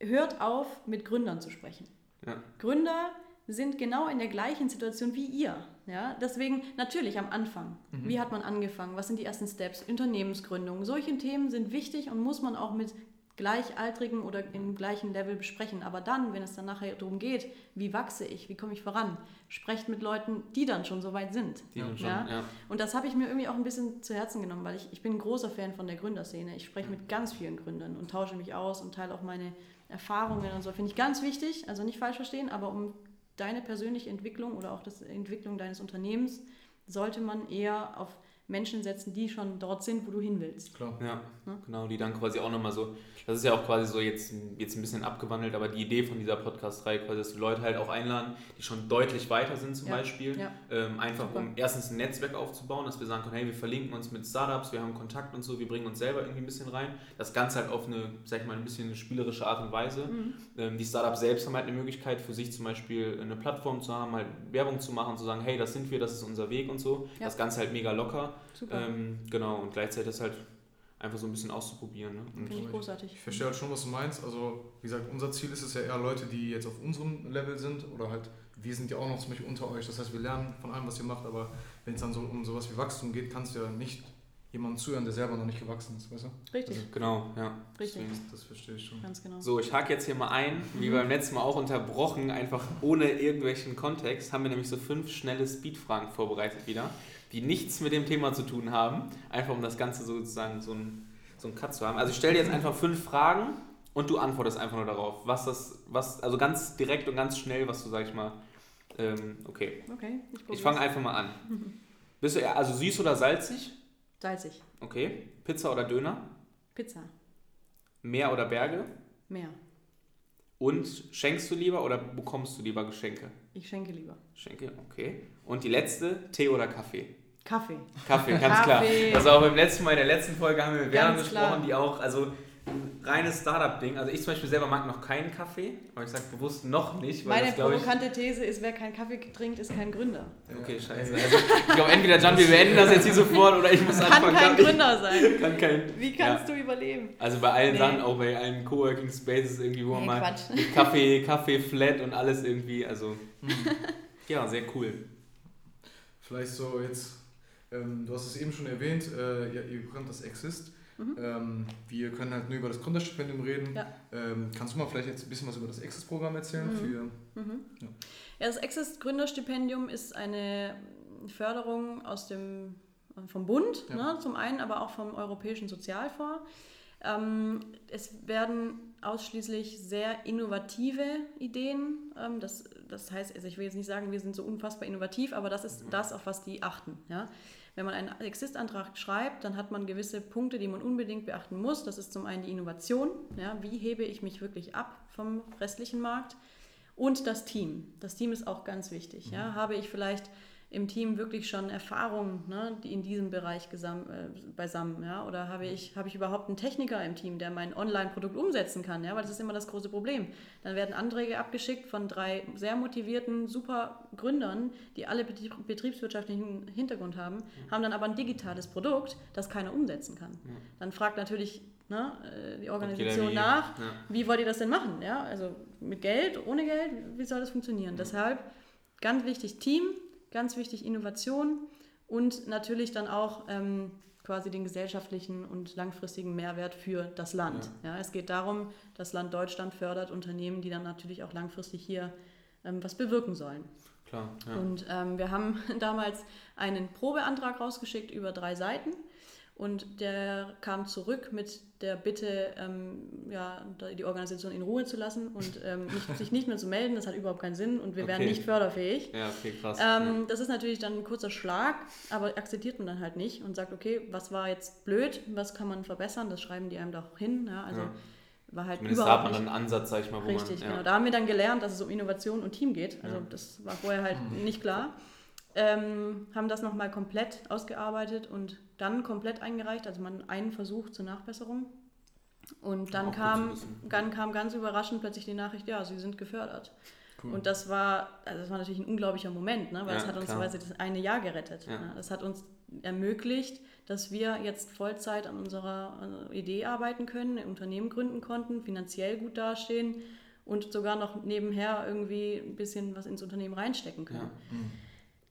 hört auf, mit Gründern zu sprechen. Ja. Gründer sind genau in der gleichen Situation wie ihr. Ja? Deswegen natürlich am Anfang. Mhm. Wie hat man angefangen? Was sind die ersten Steps? Unternehmensgründung. Solche Themen sind wichtig und muss man auch mit Gleichaltrigen oder im gleichen Level besprechen. Aber dann, wenn es dann nachher darum geht, wie wachse ich, wie komme ich voran, sprecht mit Leuten, die dann schon so weit sind. die Ja. schon, Ja. ja. Und das habe ich mir irgendwie auch ein bisschen zu Herzen genommen, weil ich, ich bin ein großer Fan von der Gründerszene. Ich spreche mit ganz vielen Gründern und tausche mich aus und teile auch meine Erfahrungen und so. Finde ich ganz wichtig, also nicht falsch verstehen, aber um deine persönliche Entwicklung oder auch die Entwicklung deines Unternehmens sollte man eher auf Menschen setzen, die schon dort sind, wo du hin willst. Klar. Ja, Ne? genau, die dann quasi auch nochmal so, das ist ja auch quasi so jetzt, jetzt ein bisschen abgewandelt, aber die Idee von dieser Podcast-Reihe quasi, dass die Leute halt auch einladen, die schon deutlich weiter sind zum Ja, Beispiel, ja. ähm, einfach Super. um erstens ein Netzwerk aufzubauen, dass wir sagen können, hey, wir verlinken uns mit Startups, wir haben Kontakt und so, wir bringen uns selber irgendwie ein bisschen rein, das Ganze halt auf eine, sag ich mal, ein bisschen eine spielerische Art und Weise. Mhm. Ähm, die Startups selbst haben halt eine Möglichkeit für sich zum Beispiel eine Plattform zu haben, halt Werbung zu machen, zu sagen, hey, das sind wir, das ist unser Weg und so. Ja. Das Ganze halt mega locker. Super. Ähm, genau, und gleichzeitig das halt einfach so ein bisschen auszuprobieren. Ne? Und Finde ich großartig. Ich verstehe halt schon, was du meinst. Also, wie gesagt, unser Ziel ist es ja eher Leute, die jetzt auf unserem Level sind oder halt, wir sind ja auch noch zum Beispiel unter euch. Das heißt, wir lernen von allem, was ihr macht, aber wenn es dann so um sowas wie Wachstum geht, kannst du ja nicht jemandem zuhören, der selber noch nicht gewachsen ist, weißt du? Richtig, genau, ja. richtig. Deswegen. Das, das verstehe ich schon. Ganz genau. So, ich hake jetzt hier mal ein, wie beim letzten Mal auch unterbrochen, einfach ohne irgendwelchen Kontext, haben wir nämlich so fünf schnelle Speedfragen vorbereitet wieder, die nichts mit dem Thema zu tun haben, einfach um das Ganze sozusagen so ein, so ein Cut zu haben. Also ich stelle dir jetzt einfach fünf Fragen und du antwortest einfach nur darauf, was das, was, also ganz direkt und ganz schnell, was du, sag ich mal, ähm, okay. Okay, ich Ich fange einfach mal an. Bist du eher, also süß oder salzig? Salzig. Okay. Pizza oder Döner? Pizza. Meer oder Berge? Mehr. Und schenkst du lieber oder bekommst du lieber Geschenke? Ich schenke lieber. Geschenke, okay. Und die letzte, Tee oder Kaffee? Kaffee. Kaffee, ganz klar. Kaffee. Also auch beim letzten Mal, in der letzten Folge haben wir mit Werner gesprochen, klar. die auch, also ein reines Startup-Ding. Also ich zum Beispiel selber mag noch keinen Kaffee, aber ich sage bewusst noch nicht, weil Meine das glaube ich... provokante These ist, wer keinen Kaffee trinkt, ist kein Gründer. Okay, Ja. scheiße. Also ich glaube entweder, John, wir beenden das jetzt hier sofort oder ich muss Kann anfangen. kein Kaffee- Gründer sein. Kann kein... Wie kannst du überleben? Also bei allen Nee. Sachen, auch bei allen Coworking Spaces irgendwie, wo man Nee, mal Kaffee, Kaffee flat und alles irgendwie, also Hm. ja, sehr cool. Vielleicht so jetzt, ähm, du hast es eben schon erwähnt, äh, ihr, ihr bekommt das Exist. Mhm. Ähm, wir können halt nur über das Gründerstipendium reden. Ja. Ähm, kannst du mal vielleicht jetzt ein bisschen was über das Access-Programm erzählen? Mhm. Für, mhm. Ja. ja. das Access-Gründerstipendium ist eine Förderung aus dem, vom Bund, ja. ne, zum einen, aber auch vom Europäischen Sozialfonds. Ähm, es werden ausschließlich sehr innovative Ideen. Ähm, das, das heißt, also ich will jetzt nicht sagen, wir sind so unfassbar innovativ, aber das ist mhm. das, auf was die achten. Ja? Wenn man einen Exist-Antrag schreibt, dann hat man gewisse Punkte, die man unbedingt beachten muss. Das ist zum einen die Innovation. Ja? Wie hebe ich mich wirklich ab vom restlichen Markt? Und das Team. Das Team ist auch ganz wichtig. Ja? Mhm. Habe ich vielleicht im Team wirklich schon Erfahrungen ne, die in diesem Bereich gesam, äh, beisammen? Ja? Oder habe ich, habe ich überhaupt einen Techniker im Team, der mein Online-Produkt umsetzen kann? Ja? Weil das ist immer das große Problem. Dann werden Anträge abgeschickt von drei sehr motivierten, super Gründern, die alle betriebswirtschaftlichen Hintergrund haben, mhm. haben dann aber ein digitales Produkt, das keiner umsetzen kann. Mhm. Dann fragt natürlich ne, äh, die Organisation nach, ja. wie wollt ihr das denn machen? Ja? Also mit Geld, ohne Geld, wie soll das funktionieren? Mhm. Deshalb ganz wichtig Team, ganz wichtig Innovation und natürlich dann auch ähm, quasi den gesellschaftlichen und langfristigen Mehrwert für das Land. Ja. ja. es geht darum, das Land Deutschland fördert Unternehmen, die dann natürlich auch langfristig hier ähm, was bewirken sollen. Klar, ja. Und ähm, wir haben damals einen Probeantrag rausgeschickt über drei Seiten und der kam zurück mit der Bitte, ähm, ja, die Organisation in Ruhe zu lassen und ähm, nicht, sich nicht mehr zu melden. Das hat überhaupt keinen Sinn und wir okay. wären nicht förderfähig. Ja, okay, krass. Ähm, ja. Das ist natürlich dann ein kurzer Schlag, aber akzeptiert man dann halt nicht und sagt, okay, was war jetzt blöd, was kann man verbessern? Das schreiben die einem doch hin. Ja, also ja. war halt Zumindest überhaupt da hat man einen Ansatz, sag ich mal, wo Richtig, man, ja. genau. Da haben wir dann gelernt, dass es um Innovation und Team geht. Also das war vorher halt nicht klar. Ähm, haben das nochmal komplett ausgearbeitet und dann komplett eingereicht, also man einen Versuch zur Nachbesserung. Und dann kam, dann kam ganz überraschend plötzlich die Nachricht, ja, sie sind gefördert. Cool. Und das war, also das war natürlich ein unglaublicher Moment, ne? weil ja, das hat uns quasi das eine Jahr gerettet. Ja. Ne? Das hat uns ermöglicht, dass wir jetzt Vollzeit an unserer Idee arbeiten können, ein Unternehmen gründen konnten, finanziell gut dastehen und sogar noch nebenher irgendwie ein bisschen was ins Unternehmen reinstecken können. Ja. Mhm.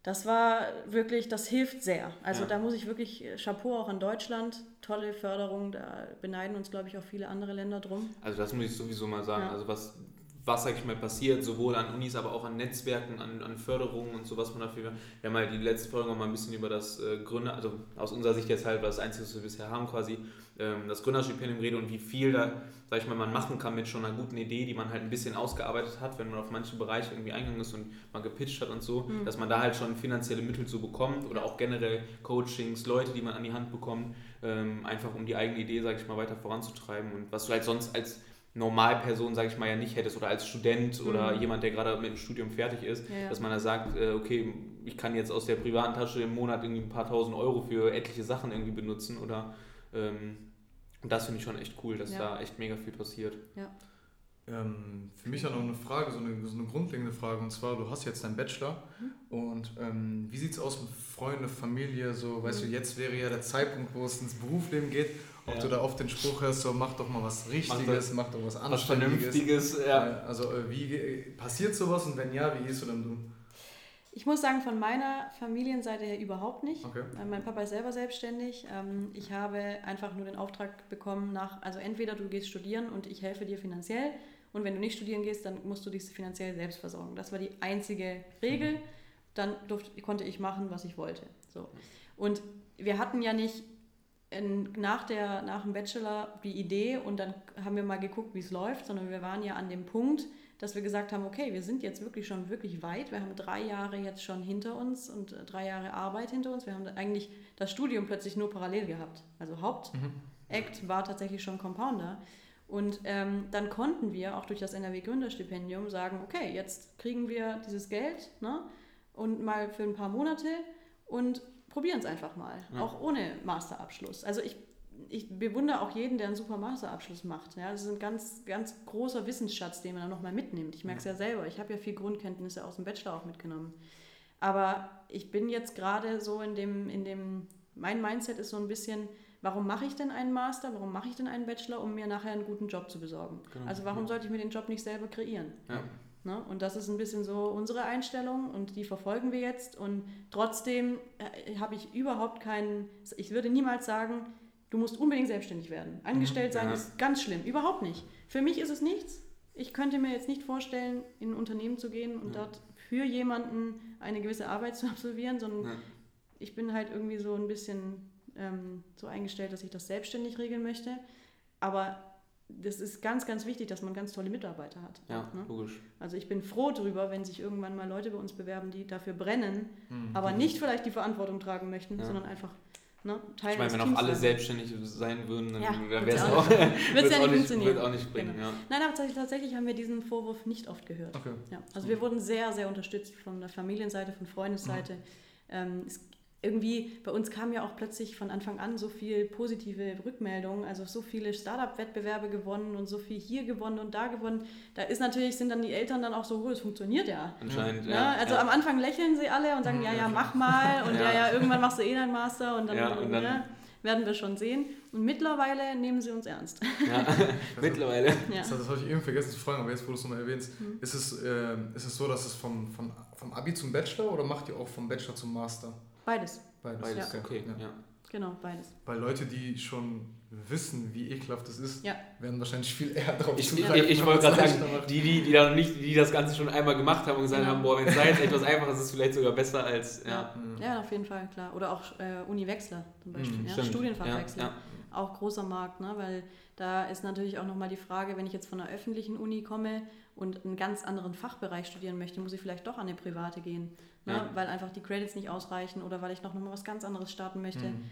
Das war wirklich, das hilft sehr. Also ja. da muss ich wirklich äh, Chapeau auch an Deutschland, tolle Förderung, da beneiden uns, glaube ich, auch viele andere Länder drum. Also das muss ich sowieso mal sagen. Ja. Also was, was, sag ich mal, passiert, sowohl an Unis, aber auch an Netzwerken, an, an Förderungen und so, was man dafür. Wir haben halt die letzte Folge auch mal ein bisschen über das äh, Gründer, also aus unserer Sicht jetzt halt, das Einzige, was wir bisher haben, quasi ähm, das Gründerstipendium rede und wie viel da, sag ich mal, man machen kann mit schon einer guten Idee, die man halt ein bisschen ausgearbeitet hat, wenn man auf manche Bereiche irgendwie eingegangen ist und mal gepitcht hat und so, mhm. dass man da halt schon finanzielle Mittel so bekommt oder auch generell Coachings, Leute, die man an die Hand bekommt, ähm, einfach um die eigene Idee, sag ich mal, weiter voranzutreiben und was du halt sonst als Normalperson, sage ich mal, ja nicht hättest oder als Student mhm. oder jemand, der gerade mit dem Studium fertig ist, ja. dass man da sagt, äh, okay, ich kann jetzt aus der privaten Tasche im Monat irgendwie ein paar tausend Euro für etliche Sachen irgendwie benutzen oder ähm, und das finde ich schon echt cool, dass ja. da echt mega viel passiert. Ja. Ähm, für mich ja noch eine Frage, so eine, so eine grundlegende Frage, und zwar, du hast jetzt deinen Bachelor mhm. und ähm, wie sieht es aus mit Freunde, Familie, so, weißt mhm. du, jetzt wäre ja der Zeitpunkt, wo es ins Berufsleben geht, ob ja. du da oft den Spruch hörst, so, mach doch mal was Richtiges, mach, mach doch was Anständiges. Was Vernünftiges, ja. Also, äh, wie passiert sowas und wenn ja, wie gehst du dann um? Ich muss sagen, von meiner Familienseite her überhaupt nicht. Okay. Mein Papa ist selber selbstständig. Ähm, ich habe einfach nur den Auftrag bekommen, nach, also entweder du gehst studieren und ich helfe dir finanziell und wenn du nicht studieren gehst, dann musst du dich finanziell selbst versorgen. Das war die einzige Regel. Dann durfte, konnte ich machen, was ich wollte. So. Und wir hatten ja nicht nach, der, nach dem Bachelor die Idee und dann haben wir mal geguckt, wie es läuft, sondern wir waren ja an dem Punkt, dass wir gesagt haben, okay, wir sind jetzt wirklich schon wirklich weit. Wir haben drei Jahre jetzt schon hinter uns und äh, drei Jahre Arbeit hinter uns. Wir haben eigentlich das Studium plötzlich nur parallel gehabt. Also Hauptakt mhm. war tatsächlich schon Compounder. Und ähm, dann konnten wir auch durch das NRW-Gründerstipendium sagen, okay, jetzt kriegen wir dieses Geld ne, und mal für ein paar Monate und probieren es einfach mal, ja. auch ohne Masterabschluss. Also ich ich bewundere auch jeden, der einen super Masterabschluss macht. Ja, das ist ein ganz, ganz großer Wissensschatz, den man dann nochmal mitnimmt. Ich merke es ja. ja selber. Ich habe ja viel Grundkenntnisse aus dem Bachelor auch mitgenommen. Aber ich bin jetzt gerade so in dem, in dem, mein Mindset ist so ein bisschen, warum mache ich denn einen Master, warum mache ich denn einen Bachelor, um mir nachher einen guten Job zu besorgen? Genau. Also warum sollte ich mir den Job nicht selber kreieren? Ja. Ne? Und das ist ein bisschen so unsere Einstellung und die verfolgen wir jetzt. Und trotzdem äh, habe ich überhaupt keinen, ich würde niemals sagen, du musst unbedingt selbstständig werden. Angestellt sein Ja. ist ganz schlimm. Überhaupt nicht. Für mich ist es nichts. Ich könnte mir jetzt nicht vorstellen, in ein Unternehmen zu gehen und Ja. dort für jemanden eine gewisse Arbeit zu absolvieren, sondern Ja. ich bin halt irgendwie so ein bisschen ähm, so eingestellt, dass ich das selbstständig regeln möchte. Aber das ist ganz, ganz wichtig, dass man ganz tolle Mitarbeiter hat. Ja, Ne? logisch. Also ich bin froh drüber, wenn sich irgendwann mal Leute bei uns bewerben, die dafür brennen, Mhm. aber nicht vielleicht die Verantwortung tragen möchten, Ja. sondern einfach ne, Ich meine, wenn auch alle selbstständig sein würden, dann Ja, wäre es auch, Wird's wird's ja auch nicht funktionieren. wird auch nicht bringen. Genau. Ja. Nein, aber tatsächlich, haben wir diesen Vorwurf nicht oft gehört. Okay. Ja, also wir wurden sehr, sehr unterstützt von der Familienseite, von Freundesseite. Ähm, es, irgendwie, bei uns kam ja auch plötzlich von Anfang an so viel positive Rückmeldungen, also so viele Startup-Wettbewerbe gewonnen und so viel hier gewonnen und da gewonnen. Da ist natürlich, sind dann die Eltern dann auch so, oh, es funktioniert ja. Anscheinend, Ja, ja. also ja. am Anfang lächeln sie alle und sagen, Mhm, ja, ja, mach mal und ja, Ja. ja, irgendwann machst du eh deinen Master und dann, Ja, und dann- ne, werden wir schon sehen. Und mittlerweile nehmen sie uns ernst. ja. Mittlerweile. Ja. Das, das habe ich eben vergessen zu fragen, aber jetzt, wo du es nochmal erwähnst, Mhm. ist, es, äh, ist es so, dass es vom, vom, vom Abi zum Bachelor oder macht ihr auch vom Bachelor zum Master? Beides, Beides. Beides, okay. Ja. Ja. genau, beides. Weil Leute, die schon wissen, wie ekelhaft es ist, Ja. werden wahrscheinlich viel eher drauf Ich, ich, ich wollte gerade sagen, die, die, die, da noch nicht, die das Ganze schon einmal gemacht haben und gesagt Genau. haben, boah, wenn es jetzt etwas einfacher ist, ist es vielleicht sogar besser als. Ja, Mhm. Ja, auf jeden Fall, klar. Oder auch äh, Uniwechsler zum Beispiel, Mhm, ja? Studienfachwechsel. Ja, ja. Auch großer Markt, ne? weil da ist natürlich auch nochmal die Frage, wenn ich jetzt von einer öffentlichen Uni komme und einen ganz anderen Fachbereich studieren möchte, muss ich vielleicht doch an eine private gehen, ne? Ja. weil einfach die Credits nicht ausreichen oder weil ich noch mal was ganz anderes starten möchte. Mhm.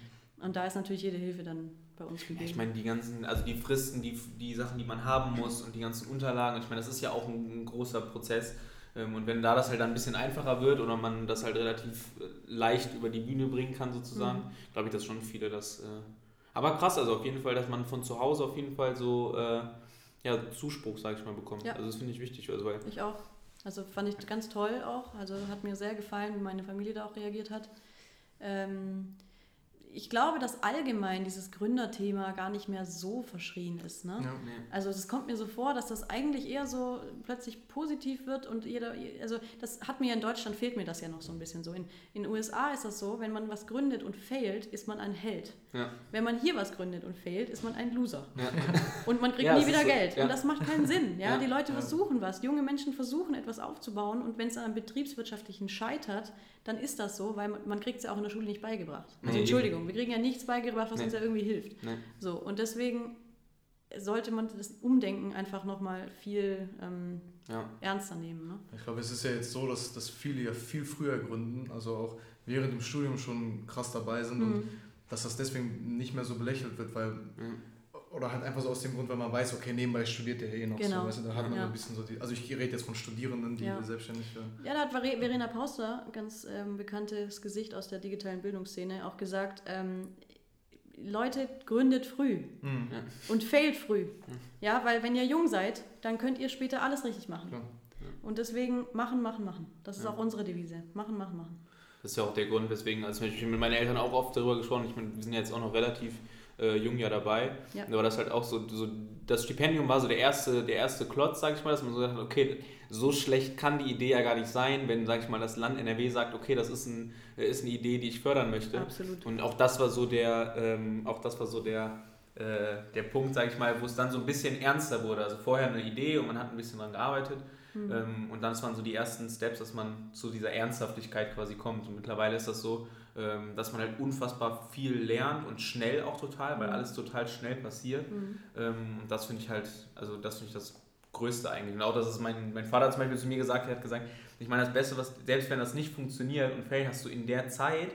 Und da ist natürlich jede Hilfe dann bei uns gegeben. ich meine, die ganzen, also die Fristen, die, die Sachen, die man haben muss und die ganzen Unterlagen, ich meine, das ist ja auch ein, ein großer Prozess. Ähm, Und wenn da das halt dann ein bisschen einfacher wird oder man das halt relativ äh, leicht über die Bühne bringen kann, sozusagen, Mhm. glaube ich, dass schon viele das. Äh aber krass, also auf jeden Fall, dass man von zu Hause auf jeden Fall so äh, ja, Zuspruch, sage ich mal, bekommt. Ja. Also das finde ich wichtig, also weil. Ich auch. Also fand ich ganz toll auch. Also hat mir sehr gefallen, wie meine Familie da auch reagiert hat. Ähm, ich glaube, dass allgemein dieses Gründerthema gar nicht mehr so verschrien ist. Ne? Ja. Nee. Also es kommt mir so vor, dass das eigentlich eher so plötzlich positiv wird und jeder, also das hat mir in Deutschland fehlt mir das ja noch so ein bisschen so. In in den USA ist das so, wenn man was gründet und failt, ist man ein Held. Ja. Wenn man hier was gründet und failt, ist man ein Loser. Ja. Und man kriegt Ja, nie wieder so, Geld. ja. Und das macht keinen Sinn. Ja? Ja. Die Leute Ja. versuchen was. Junge Menschen versuchen etwas aufzubauen und wenn es an einem betriebswirtschaftlichen scheitert, dann ist das so, weil man, man kriegt es ja auch in der Schule nicht beigebracht. Also Nee, Entschuldigung, wir kriegen ja nichts beigebracht, was Nee. uns ja irgendwie hilft. Nee. So, und deswegen sollte man das Umdenken einfach nochmal viel ähm, Ja. ernster nehmen. Ne? Ich glaube, es ist ja jetzt so, dass, dass viele ja viel früher gründen, also auch während dem Studium schon krass dabei sind und Mhm. Dass das deswegen nicht mehr so belächelt wird, weil Mhm. oder halt einfach so aus dem Grund, weil man weiß, okay, nebenbei studiert der eh noch Genau. so, weißt du, da hat man Ja. so ein bisschen so die, also ich rede jetzt von Studierenden, die Ja. selbstständig werden. Ja, da hat Vere- Verena Pauster, ganz ähm, bekanntes Gesicht aus der digitalen Bildungsszene, auch gesagt, ähm, Leute, gründet früh Mhm. Ja. und failt früh. Ja, weil wenn ihr jung seid, dann könnt ihr später alles richtig machen. Klar. Und deswegen machen, machen, machen. Das ist Ja. auch unsere Devise. Machen, machen, machen. Das ist ja auch der Grund, weswegen, also ich mit meinen Eltern auch oft darüber gesprochen, ich meine, wir sind ja jetzt auch noch relativ äh, jung ja dabei, Ja. aber das halt auch so, so, das Stipendium war so der erste, der erste Klotz, sag ich mal, dass man so gesagt hat, okay, so schlecht kann die Idee ja gar nicht sein, wenn, sag ich mal, das Land NRW sagt, okay, das ist, ein, äh, ist eine Idee, die ich fördern möchte. Absolut. Und auch das war so der, ähm, auch das war so der, äh, der Punkt, sag ich mal, wo es dann so ein bisschen ernster wurde. Also vorher eine Idee und man hat ein bisschen dran gearbeitet. Hm. Ähm, und dann waren so die ersten Steps, dass man zu dieser Ernsthaftigkeit quasi kommt. Und mittlerweile ist das so, ähm, dass man halt unfassbar viel lernt und schnell auch total, weil Mhm. alles total schnell passiert. Mhm. Ähm, und das finde ich halt, also das finde ich das Größte eigentlich. Und auch, dass es mein, mein Vater zum Beispiel zu mir gesagt hat, er hat gesagt, ich meine, das Beste, was, selbst wenn das nicht funktioniert und fail, hast du in der Zeit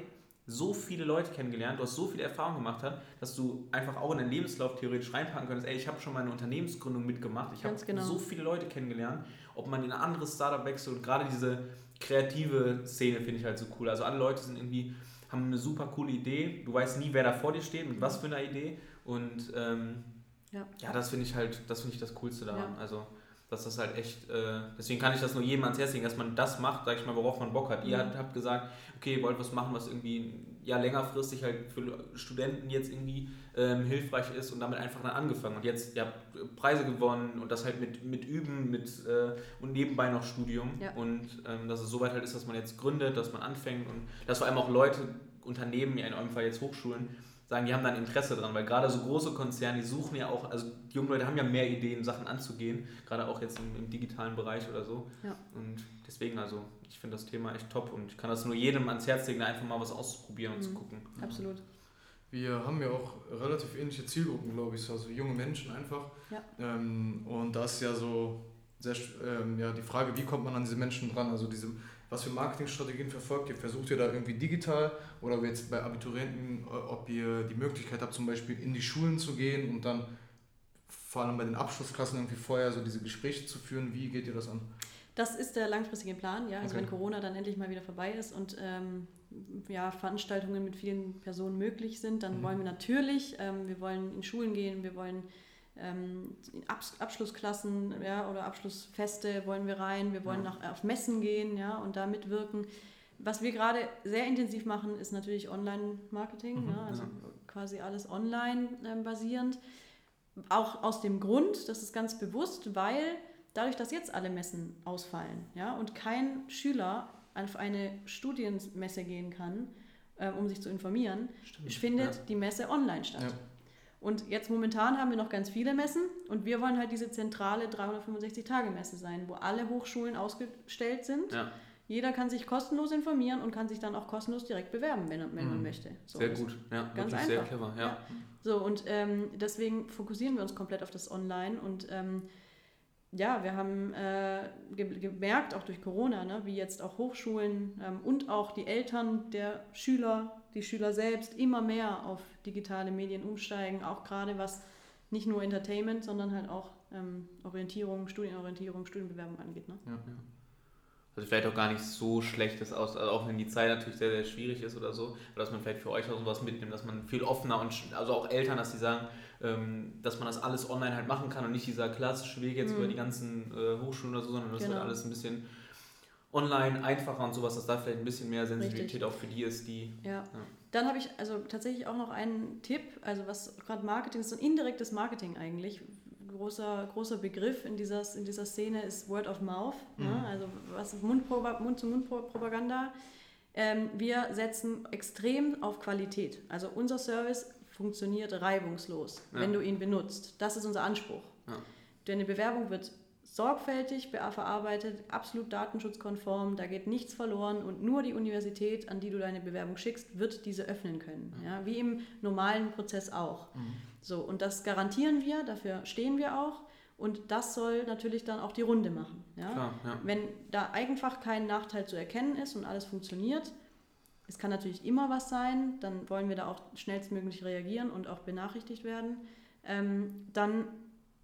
so viele Leute kennengelernt, du hast so viel Erfahrung gemacht, hat, dass du einfach auch in deinen Lebenslauf theoretisch reinpacken könntest, ey, ich habe schon meine Unternehmensgründung mitgemacht, ich habe genau. so viele Leute kennengelernt, ob man in ein anderes Startup wechselt und gerade diese kreative Szene finde ich halt so cool. Also alle Leute sind irgendwie, haben eine super coole Idee, du weißt nie, wer da vor dir steht, mit was für einer Idee und ähm, Ja. ja, das finde ich halt, das finde ich das Coolste daran. Ja. Also, dass das halt echt, äh, deswegen kann ich das nur jedem ans Herz legen, dass man das macht, sag ich mal, worauf man Bock hat. Ihr Mhm. habt, habt gesagt, okay, ihr wollt was machen, was irgendwie ja längerfristig halt für Studenten jetzt irgendwie ähm, hilfreich ist und damit einfach dann angefangen. Und jetzt, ihr habt Preise gewonnen und das halt mit, mit Üben mit, äh, und nebenbei noch Studium. Ja. Und ähm, dass es soweit halt ist, dass man jetzt gründet, dass man anfängt und dass vor allem auch Leute, Unternehmen, ja in eurem Fall jetzt Hochschulen, sagen, die haben dann Interesse dran, weil gerade so große Konzerne, die suchen ja auch, also die jungen Leute haben ja mehr Ideen, Sachen anzugehen, gerade auch jetzt im, im digitalen Bereich oder so. Ja. Und deswegen, also ich finde das Thema echt top und ich kann das nur jedem ans Herz legen, einfach mal was auszuprobieren und Mhm. zu gucken. Absolut. Wir haben ja auch relativ ähnliche Zielgruppen, glaube ich, also junge Menschen einfach. Ja. Ähm, und da ist ja so sehr, ähm, ja, die Frage, wie kommt man an diese Menschen dran? Also diese, was für Marketingstrategien verfolgt ihr? Versucht ihr da irgendwie digital oder jetzt bei Abiturienten, äh, ob ihr die Möglichkeit habt, zum Beispiel in die Schulen zu gehen und dann vor allem bei den Abschlussklassen irgendwie vorher so diese Gespräche zu führen? Wie geht ihr das an? Das ist der langfristige Plan, ja. Also Okay. wenn Corona dann endlich mal wieder vorbei ist und ähm, ja, Veranstaltungen mit vielen Personen möglich sind, dann Mhm. wollen wir natürlich, ähm, wir wollen in Schulen gehen, wir wollen ähm, Abschlussklassen ja, oder Abschlussfeste wollen wir rein, wir wollen Ja. nach, auf Messen gehen ja, und da mitwirken. Was wir gerade sehr intensiv machen, ist natürlich Online-Marketing, Mhm, ja, also ja. quasi alles online ähm, basierend. Auch aus dem Grund, das ist ganz bewusst, weil dadurch, dass jetzt alle Messen ausfallen ja, und kein Schüler auf eine Studienmesse gehen kann, ähm, um sich zu informieren, Stimmt. findet Ja. die Messe online statt. Und jetzt momentan haben wir noch ganz viele Messen und wir wollen halt diese zentrale 365-Tage-Messe sein, wo alle Hochschulen ausgestellt sind. Ja, Jeder kann sich kostenlos informieren und kann sich dann auch kostenlos direkt bewerben, wenn, wenn man Mhm. möchte. So, sehr gut. Ja, Ganz wirklich sehr einfach. clever. Ja. Ja. So, und ähm, deswegen fokussieren wir uns komplett auf das Online und ähm, ja, wir haben äh, ge gemerkt, auch durch Corona, ne, wie jetzt auch Hochschulen ähm, und auch die Eltern der Schüler, die Schüler selbst immer mehr auf digitale Medien umsteigen, auch gerade was nicht nur Entertainment, sondern halt auch ähm, Orientierung, Studienorientierung, Studienbewerbung angeht. Ne? Ja. Also vielleicht auch gar nicht so schlechtes aus, also auch wenn die Zeit natürlich sehr, sehr schwierig ist oder so, aber dass man vielleicht für euch auch sowas mitnimmt, dass man viel offener und also auch Eltern, dass die sagen, ähm, dass man das alles online halt machen kann und nicht dieser klassische Weg jetzt Mhm. über die ganzen äh, Hochschulen oder so, sondern das Genau. wird alles ein bisschen online einfacher und sowas, dass da vielleicht ein bisschen mehr Sensibilität Richtig. auch für die ist, die Ja. Dann habe ich also tatsächlich auch noch einen Tipp, also was gerade Marketing ist, so ein indirektes Marketing eigentlich. Großer, großer Begriff in dieser, in dieser Szene ist Word of Mouth, Mhm. ne? also was Mund-Mund-zu-Mund-Propaganda. Mund zu Mund Propaganda. Ähm, wir setzen extrem auf Qualität. Also unser Service funktioniert reibungslos, Ja. wenn du ihn benutzt. Das ist unser Anspruch. Ja. Deine Bewerbung wird sorgfältig be- verarbeitet, absolut datenschutzkonform, da geht nichts verloren und nur die Universität, an die du deine Bewerbung schickst, wird diese öffnen können. Ja, wie im normalen Prozess auch. Mhm. So, und das garantieren wir, dafür stehen wir auch und das soll natürlich dann auch die Runde machen. Ja? klar, ja. Wenn da einfach kein Nachteil zu erkennen ist und alles funktioniert, es kann natürlich immer was sein, dann wollen wir da auch schnellstmöglich reagieren und auch benachrichtigt werden. Ähm, dann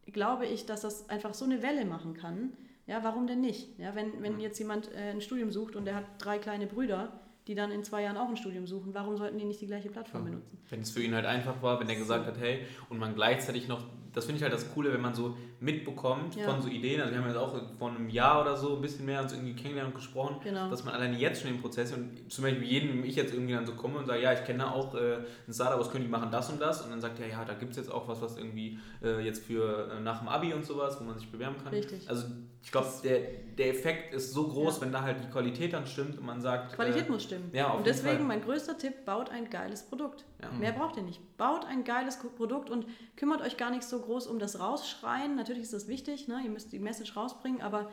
glaube ich, dass das einfach so eine Welle machen kann. Ja, warum denn nicht? Ja, wenn, wenn Mhm. jetzt jemand äh, ein Studium sucht und der hat drei kleine Brüder, die dann in zwei Jahren auch ein Studium suchen, warum sollten die nicht die gleiche Plattform Ja. benutzen? Wenn es für ihn halt einfach war, wenn er gesagt hat, hey, und man gleichzeitig noch, das finde ich halt das Coole, wenn man so mitbekommt Ja. von so Ideen, also wir haben jetzt auch vor einem Jahr oder so ein bisschen mehr uns irgendwie kennengelernt und gesprochen, Genau. dass man alleine jetzt schon im Prozess und zum Beispiel jedem, ich jetzt irgendwie dann so komme und sage, ja, ich kenne auch äh, ein Startup, was können die machen das und das und dann sagt er, ja, da gibt es jetzt auch was, was irgendwie äh, jetzt für äh, nach dem Abi und sowas, wo man sich bewerben kann. Richtig. Also ich glaube, der, der Effekt ist so groß, Ja. wenn da halt die Qualität dann stimmt und man sagt, Qualität äh, muss stimmen. ja, auf und deswegen Fall. mein größter Tipp, baut ein geiles Produkt. Ja. Mehr braucht ihr nicht. Baut ein geiles Produkt und kümmert euch gar nicht so groß um das Rausschreien. Natürlich ist das wichtig, ne? ihr müsst die Message rausbringen, aber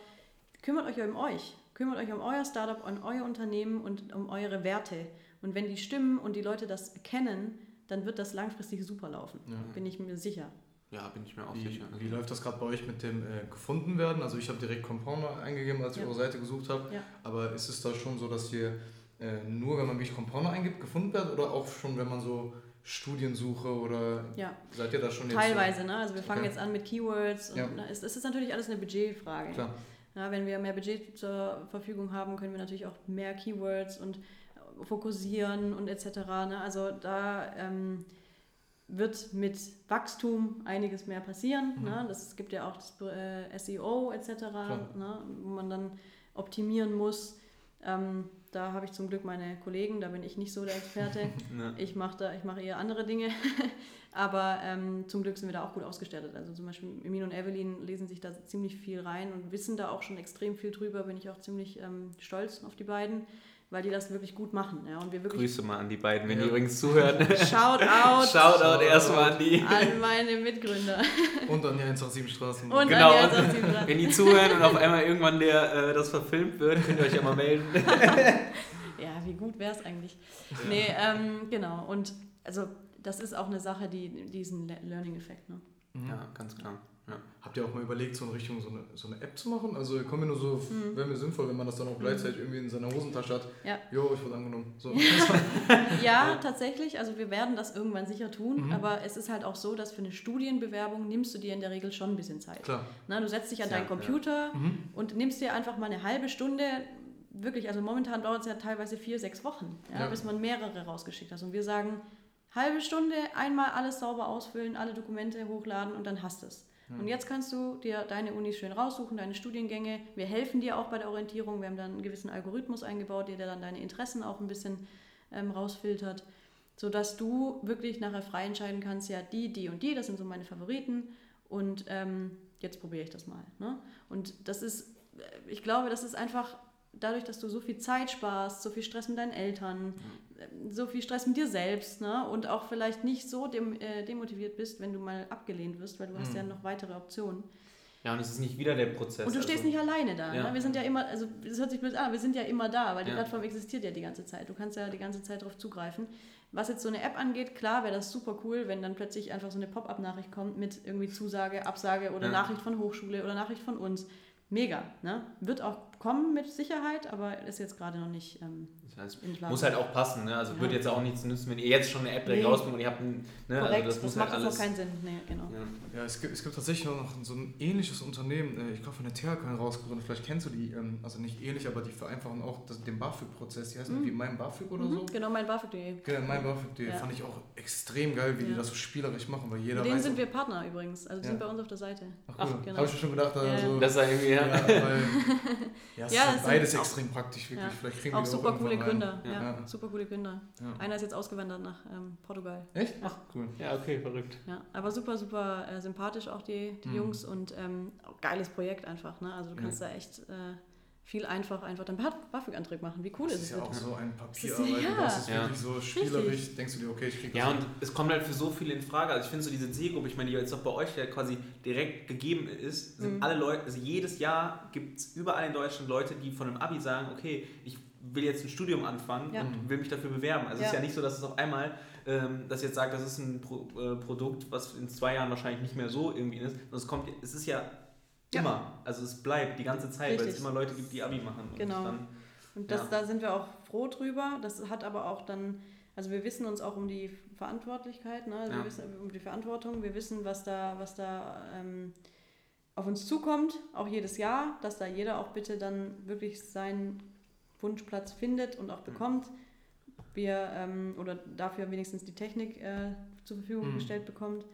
kümmert euch um euch. Kümmert euch um euer Startup, um euer Unternehmen und um eure Werte. Und wenn die stimmen und die Leute das erkennen, dann wird das langfristig super laufen. Ja. Bin ich mir sicher. ja, bin ich mir auch Wie, sicher. wie läuft das gerade bei euch mit dem äh, gefunden werden? Also ich habe direkt Compounder eingegeben, als ich Ja. eure Seite gesucht habe. Ja. Aber ist es da schon so, dass ihr äh, nur, wenn man wirklich Compounder eingibt, gefunden werdet? Oder auch schon, wenn man so Studiensuche oder Ja. seid ihr da schon Teilweise, ne? Also wir fangen Okay. jetzt an mit Keywords und Ja. ne, es, es ist natürlich alles eine Budgetfrage. So? Klar. Ja, wenn wir mehr Budget zur Verfügung haben, können wir natürlich auch mehr Keywords und äh, fokussieren und etc. Ne? Also da ähm, wird mit Wachstum einiges mehr passieren. Mhm. Ne? Das es gibt ja auch das äh, SEO etc., Klar. ne? wo man dann optimieren muss. Ähm, da habe ich zum Glück meine Kollegen, da bin ich nicht so der Experte. Ne. Ich mache mache eher andere Dinge. Aber ähm, zum Glück sind wir da auch gut ausgestattet. Also zum Beispiel Emin und Evelyn lesen sich da ziemlich viel rein und wissen da auch schon extrem viel drüber. Bin ich auch ziemlich ähm, stolz auf die beiden. Weil die das wirklich gut machen. Ja, und wir wirklich Grüße mal an die beiden, wenn Ja. die übrigens zuhören. Shout out Shoutout erstmal an die. an meine Mitgründer. Und an die 187 Straßen. Und Genau. an die 187 Wenn die zuhören und auf einmal irgendwann der, äh, das verfilmt wird, könnt ihr euch ja mal melden. Ja, wie gut wäre es eigentlich? Nee, ähm, genau. Und also das ist auch eine Sache, die diesen Le- Learning-Effekt. Ne? Mhm. Ja, ganz klar. Ja. Habt ihr auch mal überlegt, so in Richtung so eine, so eine App zu machen? Also kommt mir nur so, Mhm. wäre mir sinnvoll, wenn man das dann auch gleichzeitig irgendwie in seiner Hosentasche hat. Ja. Jo, ich wurde angenommen. So. Ja, tatsächlich. Also wir werden das irgendwann sicher tun. Mhm. Aber es ist halt auch so, dass für eine Studienbewerbung nimmst du dir in der Regel schon ein bisschen Zeit. Klar. Na, du setzt dich an Ja, deinen Computer Mhm. und nimmst dir einfach mal eine halbe Stunde. Wirklich, also momentan dauert es ja teilweise vier, sechs Wochen, ja, Ja. bis man mehrere rausgeschickt hat. Und wir sagen, halbe Stunde, einmal alles sauber ausfüllen, alle Dokumente hochladen und dann hast du es. Und jetzt kannst du dir deine Unis schön raussuchen, deine Studiengänge. Wir helfen dir auch bei der Orientierung. Wir haben dann einen gewissen Algorithmus eingebaut, der dann deine Interessen auch ein bisschen ähm, rausfiltert, sodass du wirklich nachher frei entscheiden kannst, ja, die, die und die, das sind so meine Favoriten. Und ähm, jetzt probiere ich das mal. Ne? Und das ist, äh, ich glaube, das ist einfach dadurch, dass du so viel Zeit sparst, so viel Stress mit deinen Eltern, äh, so viel Stress mit dir selbst ne? und auch vielleicht nicht so dem, äh, demotiviert bist, wenn du mal abgelehnt wirst, weil du hast ja noch weitere Optionen. ja, und es ist nicht wieder der Prozess. Und du stehst also, nicht alleine da. Ja. Ne? Wir sind ja immer, also das hört sich blöd an, wir sind ja immer da, weil die Ja. Plattform existiert ja die ganze Zeit. Du kannst ja die ganze Zeit darauf zugreifen. Was jetzt so eine App angeht, klar wäre das super cool, wenn dann plötzlich einfach so eine Pop-up-Nachricht kommt mit irgendwie Zusage, Absage oder Ja. Nachricht von Hochschule oder Nachricht von uns. Mega, ne? Wird auch kommen mit Sicherheit, aber ist jetzt gerade noch nicht ähm, Das heißt, muss halt auch passen, ne? Also Ja. würde jetzt auch nichts nützen, wenn ihr jetzt schon eine App direkt Nee. rausbringt und ihr habt ein, ne? Korrekt, also das, das, muss macht halt alles. auch keinen Sinn. Nee, genau. Ja. Ja, es gibt, es gibt tatsächlich noch so ein ähnliches Unternehmen, äh, ich glaube von der THK rausgegründet, vielleicht kennst du die, ähm, also nicht ähnlich, aber die vereinfachen auch das, den BAföG-Prozess, die heißen Mhm. irgendwie Mein BAföG oder Mhm, so. Genau, mein BAföG. Genau, Mein BAföG, die Ja. fand ich auch extrem geil, wie die das so spielerisch machen, weil jeder Mit denen sind wir Partner übrigens. Also die Ja. sind bei uns auf der Seite. Ach, Ach, cool. genau. Habe ich mir schon gedacht, Ja, also... Das ist ja irgendwie, ja. ja, weil, ja, es Ja, ist sind beides auch- extrem praktisch, wirklich. Ja. Vielleicht kriegen Auch wir die super coole Gründer. Ja, Ja. super coole Gründer. Ja. Einer ist jetzt ausgewandert nach ähm, Portugal. Echt? Ach, cool. ja, okay, verrückt. Ja, aber super, super äh, sympathisch auch die, die Mhm. Jungs und ähm, geiles Projekt einfach. Ne? Also du Ja. kannst da echt äh, viel einfach einfach deinen BAföG-Antrag machen. Wie cool Das ist ist es ja auch so ein Das ist- Papierarbeit. ja. Das ist Ja. wirklich so spielerisch. Denkst du dir, okay, ich krieg das Ja, hin. und es kommt halt für so viele in Frage. Also ich finde so diese Zielgruppe, ich meine, die jetzt auch bei euch ja quasi direkt gegeben ist, sind Mhm. alle Leute, also jedes Jahr gibt es überall in Deutschland Leute, die von einem Abi sagen, okay, ich will jetzt ein Studium anfangen Ja. und will mich dafür bewerben. Also es ist Ja. ja nicht so, dass es auf einmal, ähm, dass jetzt sagt, das ist ein Pro, äh, Produkt, was in zwei Jahren wahrscheinlich nicht mehr so irgendwie ist. sondern Es kommt, es ist ja Ja. immer, also es bleibt die ganze Zeit, weil es Richtig. immer Leute gibt, die Abi machen. Und Genau. dann, Und das, Ja. da sind wir auch froh drüber. Das hat aber auch dann, also wir wissen uns auch um die Verantwortlichkeit, ne? also Ja. wir wissen um die Verantwortung, wir wissen, was da, was da ähm, auf uns zukommt, auch jedes Jahr, dass da jeder auch bitte dann wirklich seinen Wunschplatz findet und auch bekommt. Wir ähm, oder dafür wenigstens die Technik äh, zur Verfügung Mhm. gestellt bekommt.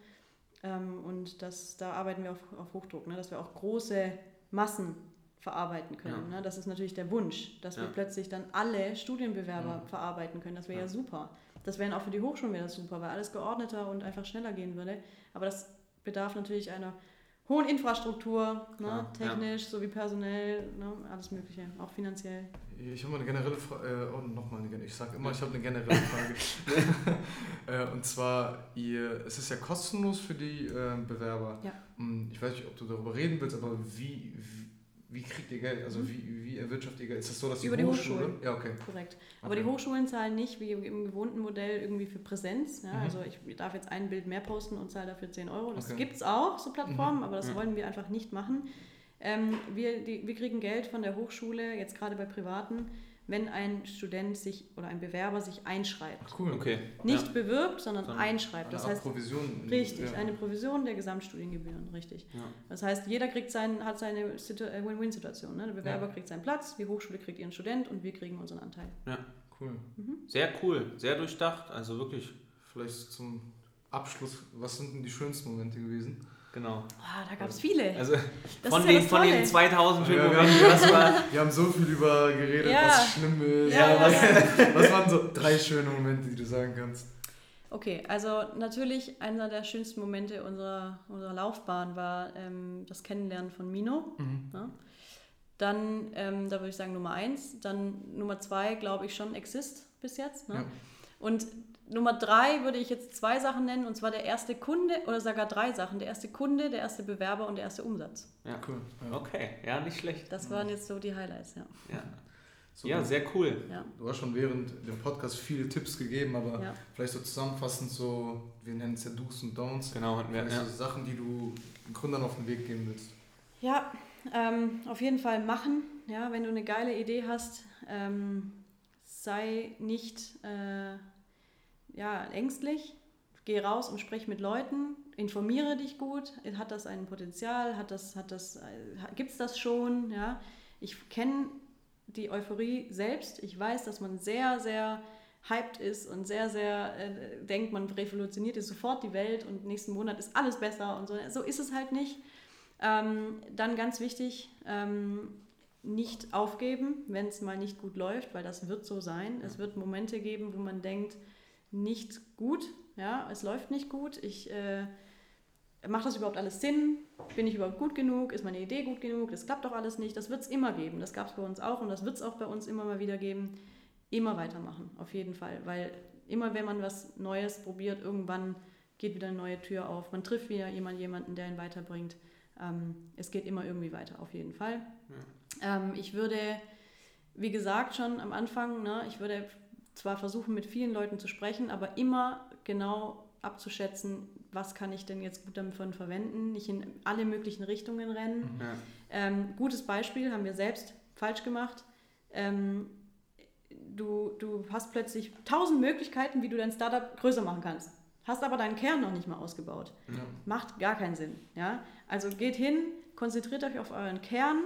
Ähm, und das, da arbeiten wir auf, auf Hochdruck, ne? dass wir auch große Massen verarbeiten können. Ne? Das ist natürlich der Wunsch, dass wir Ja. plötzlich dann alle Studienbewerber Mhm. verarbeiten können. Das wäre ja. Ja. super. Das wäre auch für die Hochschulen wäre das super, weil alles geordneter und einfach schneller gehen würde. Aber das bedarf natürlich einer hohen Infrastruktur, ne? Klar, ja. technisch sowie personell, ne? alles Mögliche, auch finanziell. Ich habe mal eine generelle Frage, äh, oh, nochmal eine, ich sage immer, ich habe eine generelle Frage. äh, und zwar, ihr, es ist ja kostenlos für die äh, Bewerber. Ja. Hm, Ich weiß nicht, ob du darüber reden willst, aber wie, wie, wie kriegt ihr Geld? Also Mhm. wie, wie erwirtschaftet ihr Geld? Ist das so, dass die Über die Hochschule... Hochschulen. Ja, okay. Korrekt. Aber Okay. die Hochschulen zahlen nicht wie im gewohnten Modell irgendwie für Präsenz. Ja? Mhm. Also ich darf jetzt ein Bild mehr posten und zahle dafür 10 Euro. Das Okay. gibt es auch, so Plattformen, Mhm. aber das Ja. wollen wir einfach nicht machen. Ähm, wir, die, wir kriegen Geld von der Hochschule, jetzt gerade bei Privaten, wenn ein Student sich oder ein Bewerber sich einschreibt. Ach, cool. okay. Nicht bewirbt, sondern Sondern einschreibt. Das heißt, Provision. richtig, Ja. eine Provision der Gesamtstudiengebühren, richtig. Ja. Das heißt, jeder kriegt sein, hat seine äh, Win-Win-Situation. Ne? Der Bewerber Ja. kriegt seinen Platz, die Hochschule kriegt ihren Student und wir kriegen unseren Anteil. Cool. Sehr cool, sehr durchdacht, also wirklich, Vielleicht zum Abschluss, was sind denn die schönsten Momente gewesen? Genau. Ah, da gab es viele. Also Das von, ja den, das von den Tolle. 2000 schönen Ja, wir, haben, war... wir haben so viel über geredet, Ja. was schlimm ist. Ja, ja, was, ja. was waren so drei schöne Momente, die du sagen kannst? Okay, also natürlich einer der schönsten Momente unserer, unserer Laufbahn war ähm, das Kennenlernen von Mino. Mhm. Ne? Dann, ähm, da würde ich sagen Nummer eins. Dann Nummer zwei, glaube ich schon Exist bis jetzt. Ne? Ja. Und Nummer drei würde ich jetzt zwei Sachen nennen, und zwar der erste Kunde oder sogar drei Sachen. Der erste Kunde, der erste Bewerber und der erste Umsatz. Ja. Cool. Ja. Okay, ja, nicht schlecht. Das waren jetzt so die Highlights, ja. Ja, So, ja sehr cool. ja. Du hast schon während dem Podcast viele Tipps gegeben, aber Ja. vielleicht so zusammenfassend so, wir nennen es ja Do's und Don'ts. Genau, hatten wir. Ja. so Sachen, die du Gründern auf den Weg geben willst. Ja, ähm, auf jeden Fall machen. Ja, wenn du eine geile Idee hast, ähm, sei nicht äh, ja, ängstlich. Geh raus und sprich mit Leuten, informiere dich gut. Hat das ein Potenzial? Hat das, hat das, äh, Gibt es das schon? Ja? Ich kenne die Euphorie selbst. Ich weiß, dass man sehr, sehr hyped ist und sehr, sehr äh, denkt, man revolutioniert jetzt sofort die Welt und nächsten Monat ist alles besser und so. So ist es halt nicht. Ähm, dann ganz wichtig, ähm, nicht aufgeben, wenn es mal nicht gut läuft, weil das wird so sein. Es wird Momente geben, wo man denkt, nicht gut, ja, es läuft nicht gut. Ich äh, macht das überhaupt alles Sinn? Bin ich überhaupt gut genug? Ist meine Idee gut genug? Das klappt doch alles nicht. Das wird es immer geben. Das gab es bei uns auch und das wird es auch bei uns immer mal wieder geben. Immer weitermachen, auf jeden Fall, weil immer wenn man was Neues probiert, irgendwann geht wieder eine neue Tür auf. Man trifft wieder jemand, jemanden, der ihn weiterbringt. Ähm, es geht immer irgendwie weiter, auf jeden Fall. Ähm, ich würde, wie gesagt, schon am Anfang, ne, ich würde zwar versuchen, mit vielen Leuten zu sprechen, aber immer genau abzuschätzen, was kann ich denn jetzt gut davon verwenden, nicht in alle möglichen Richtungen rennen. Ja. Ähm, gutes Beispiel haben wir selbst falsch gemacht. Ähm, du, du hast plötzlich tausend Möglichkeiten, wie du dein Startup größer machen kannst. Hast aber deinen Kern noch nicht mal ausgebaut. Ja. Macht gar keinen Sinn. Ja? Also geht hin, konzentriert euch auf euren Kern.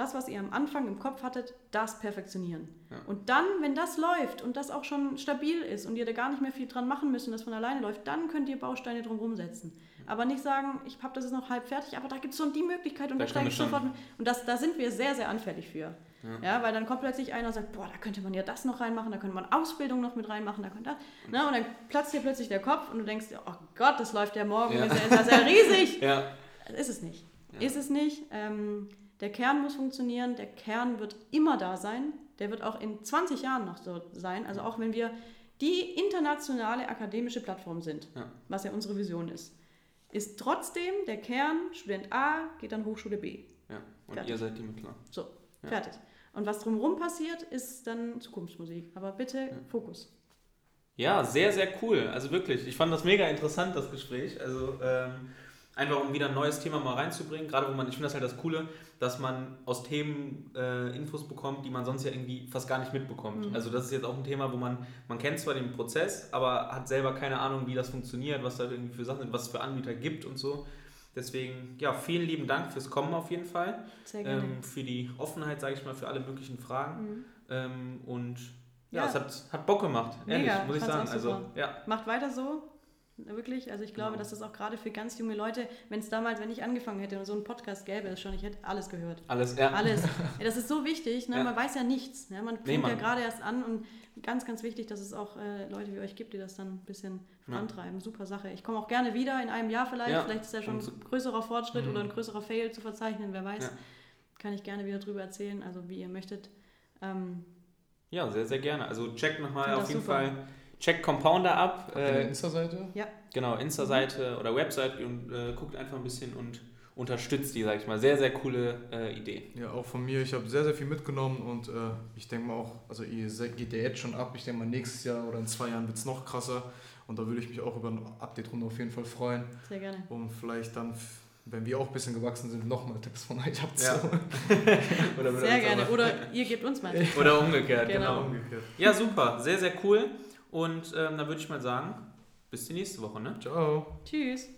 Das, was ihr am Anfang im Kopf hattet, das perfektionieren. Ja. Und dann, wenn das läuft und das auch schon stabil ist und ihr da gar nicht mehr viel dran machen müsst und das von alleine läuft, dann könnt ihr Bausteine drumherum setzen. Aber nicht sagen, ich habe das jetzt noch halb fertig, aber da gibt es schon die Möglichkeit und Da da steige ich sofort. mit. Und das, da sind wir sehr, sehr anfällig für. Ja. Ja. weil dann kommt plötzlich einer und sagt, boah, da könnte man ja das noch reinmachen, da könnte man Ausbildung noch mit reinmachen, da könnte das. Ne? Und dann platzt dir plötzlich der Kopf und du denkst, oh Gott, das läuft ja morgen, Ja. ist ja, ist ja riesig. Ja. Ist es nicht. Ja. Ist es nicht. Ähm, der Kern muss funktionieren, der Kern wird immer da sein, der wird auch in 20 Jahren noch so sein. Also auch wenn wir die internationale akademische Plattform sind, Ja. was ja unsere Vision ist, ist trotzdem der Kern, Student A geht dann Hochschule B. ja. Und Fertig. ihr seid die Mittler. So, Ja. fertig. Und was drumherum passiert, ist dann Zukunftsmusik. Aber bitte Fokus. Ja, sehr, sehr cool. Also wirklich, ich fand das mega interessant, das Gespräch. Also ähm, einfach um wieder ein neues Thema mal reinzubringen. Gerade wo man, ich finde das halt das Coole, dass man aus Themen äh, Infos bekommt, die man sonst ja irgendwie fast gar nicht mitbekommt. Mhm. Also das ist jetzt auch ein Thema, wo man, man kennt zwar den Prozess, aber hat selber keine Ahnung, wie das funktioniert, was da irgendwie für Sachen sind, was es für Anbieter gibt und so. Deswegen, ja, vielen lieben Dank fürs Kommen auf jeden Fall. Sehr gerne. Ähm, für die Offenheit, sage ich mal, für alle möglichen Fragen. Mhm. Ähm, und ja, Ja. es hat, hat Bock gemacht, ehrlich, Mega, muss ich sagen. Also, ja, Macht weiter so. Wirklich. Also ich glaube, Genau. dass das auch gerade für ganz junge Leute, wenn es damals, wenn ich angefangen hätte und so einen Podcast gäbe es schon, ich hätte alles gehört. alles, ja. Alles. Ja, das ist so wichtig. Ne? Ja. Man weiß ja nichts. Ne? Man Nee, fängt ja man- gerade erst an und ganz, ganz wichtig, dass es auch äh, Leute wie euch gibt, die das dann ein bisschen Ja. vorantreiben. Super Sache. Ich komme auch gerne wieder in einem Jahr vielleicht. Ja. Vielleicht ist ja schon ein größerer Fortschritt Mhm. oder ein größerer Fail zu verzeichnen, wer weiß. Ja. Kann ich gerne wieder drüber erzählen, also wie ihr möchtet. Ähm, Ja, sehr, sehr gerne. Also checkt nochmal auf jeden super. Fall, checkt Compounder ab. Eine Äh, Insta-Seite? genau, Insta-Seite oder Website und äh, guckt einfach ein bisschen und unterstützt die, sag ich mal. Sehr, sehr coole äh, Idee. Ja, auch von mir. Ich habe sehr, sehr viel mitgenommen und äh, ich denke mal auch, also ihr geht ja jetzt schon ab. Ich denke mal, nächstes Jahr oder in zwei Jahren wird es noch krasser. Und da würde ich mich auch über ein Update-Runde auf jeden Fall freuen. sehr gerne. Um vielleicht dann, wenn wir auch ein bisschen gewachsen sind, nochmal Tipps von euch Ja. abzuholen. oder Sehr gerne. Oder ihr gebt uns mal. Oder umgekehrt, Genau. genau. Umgekehrt. Ja, super. Sehr, sehr cool. Und ähm, dann würde ich mal sagen, bis die nächste Woche, ne? Ciao. Tschüss.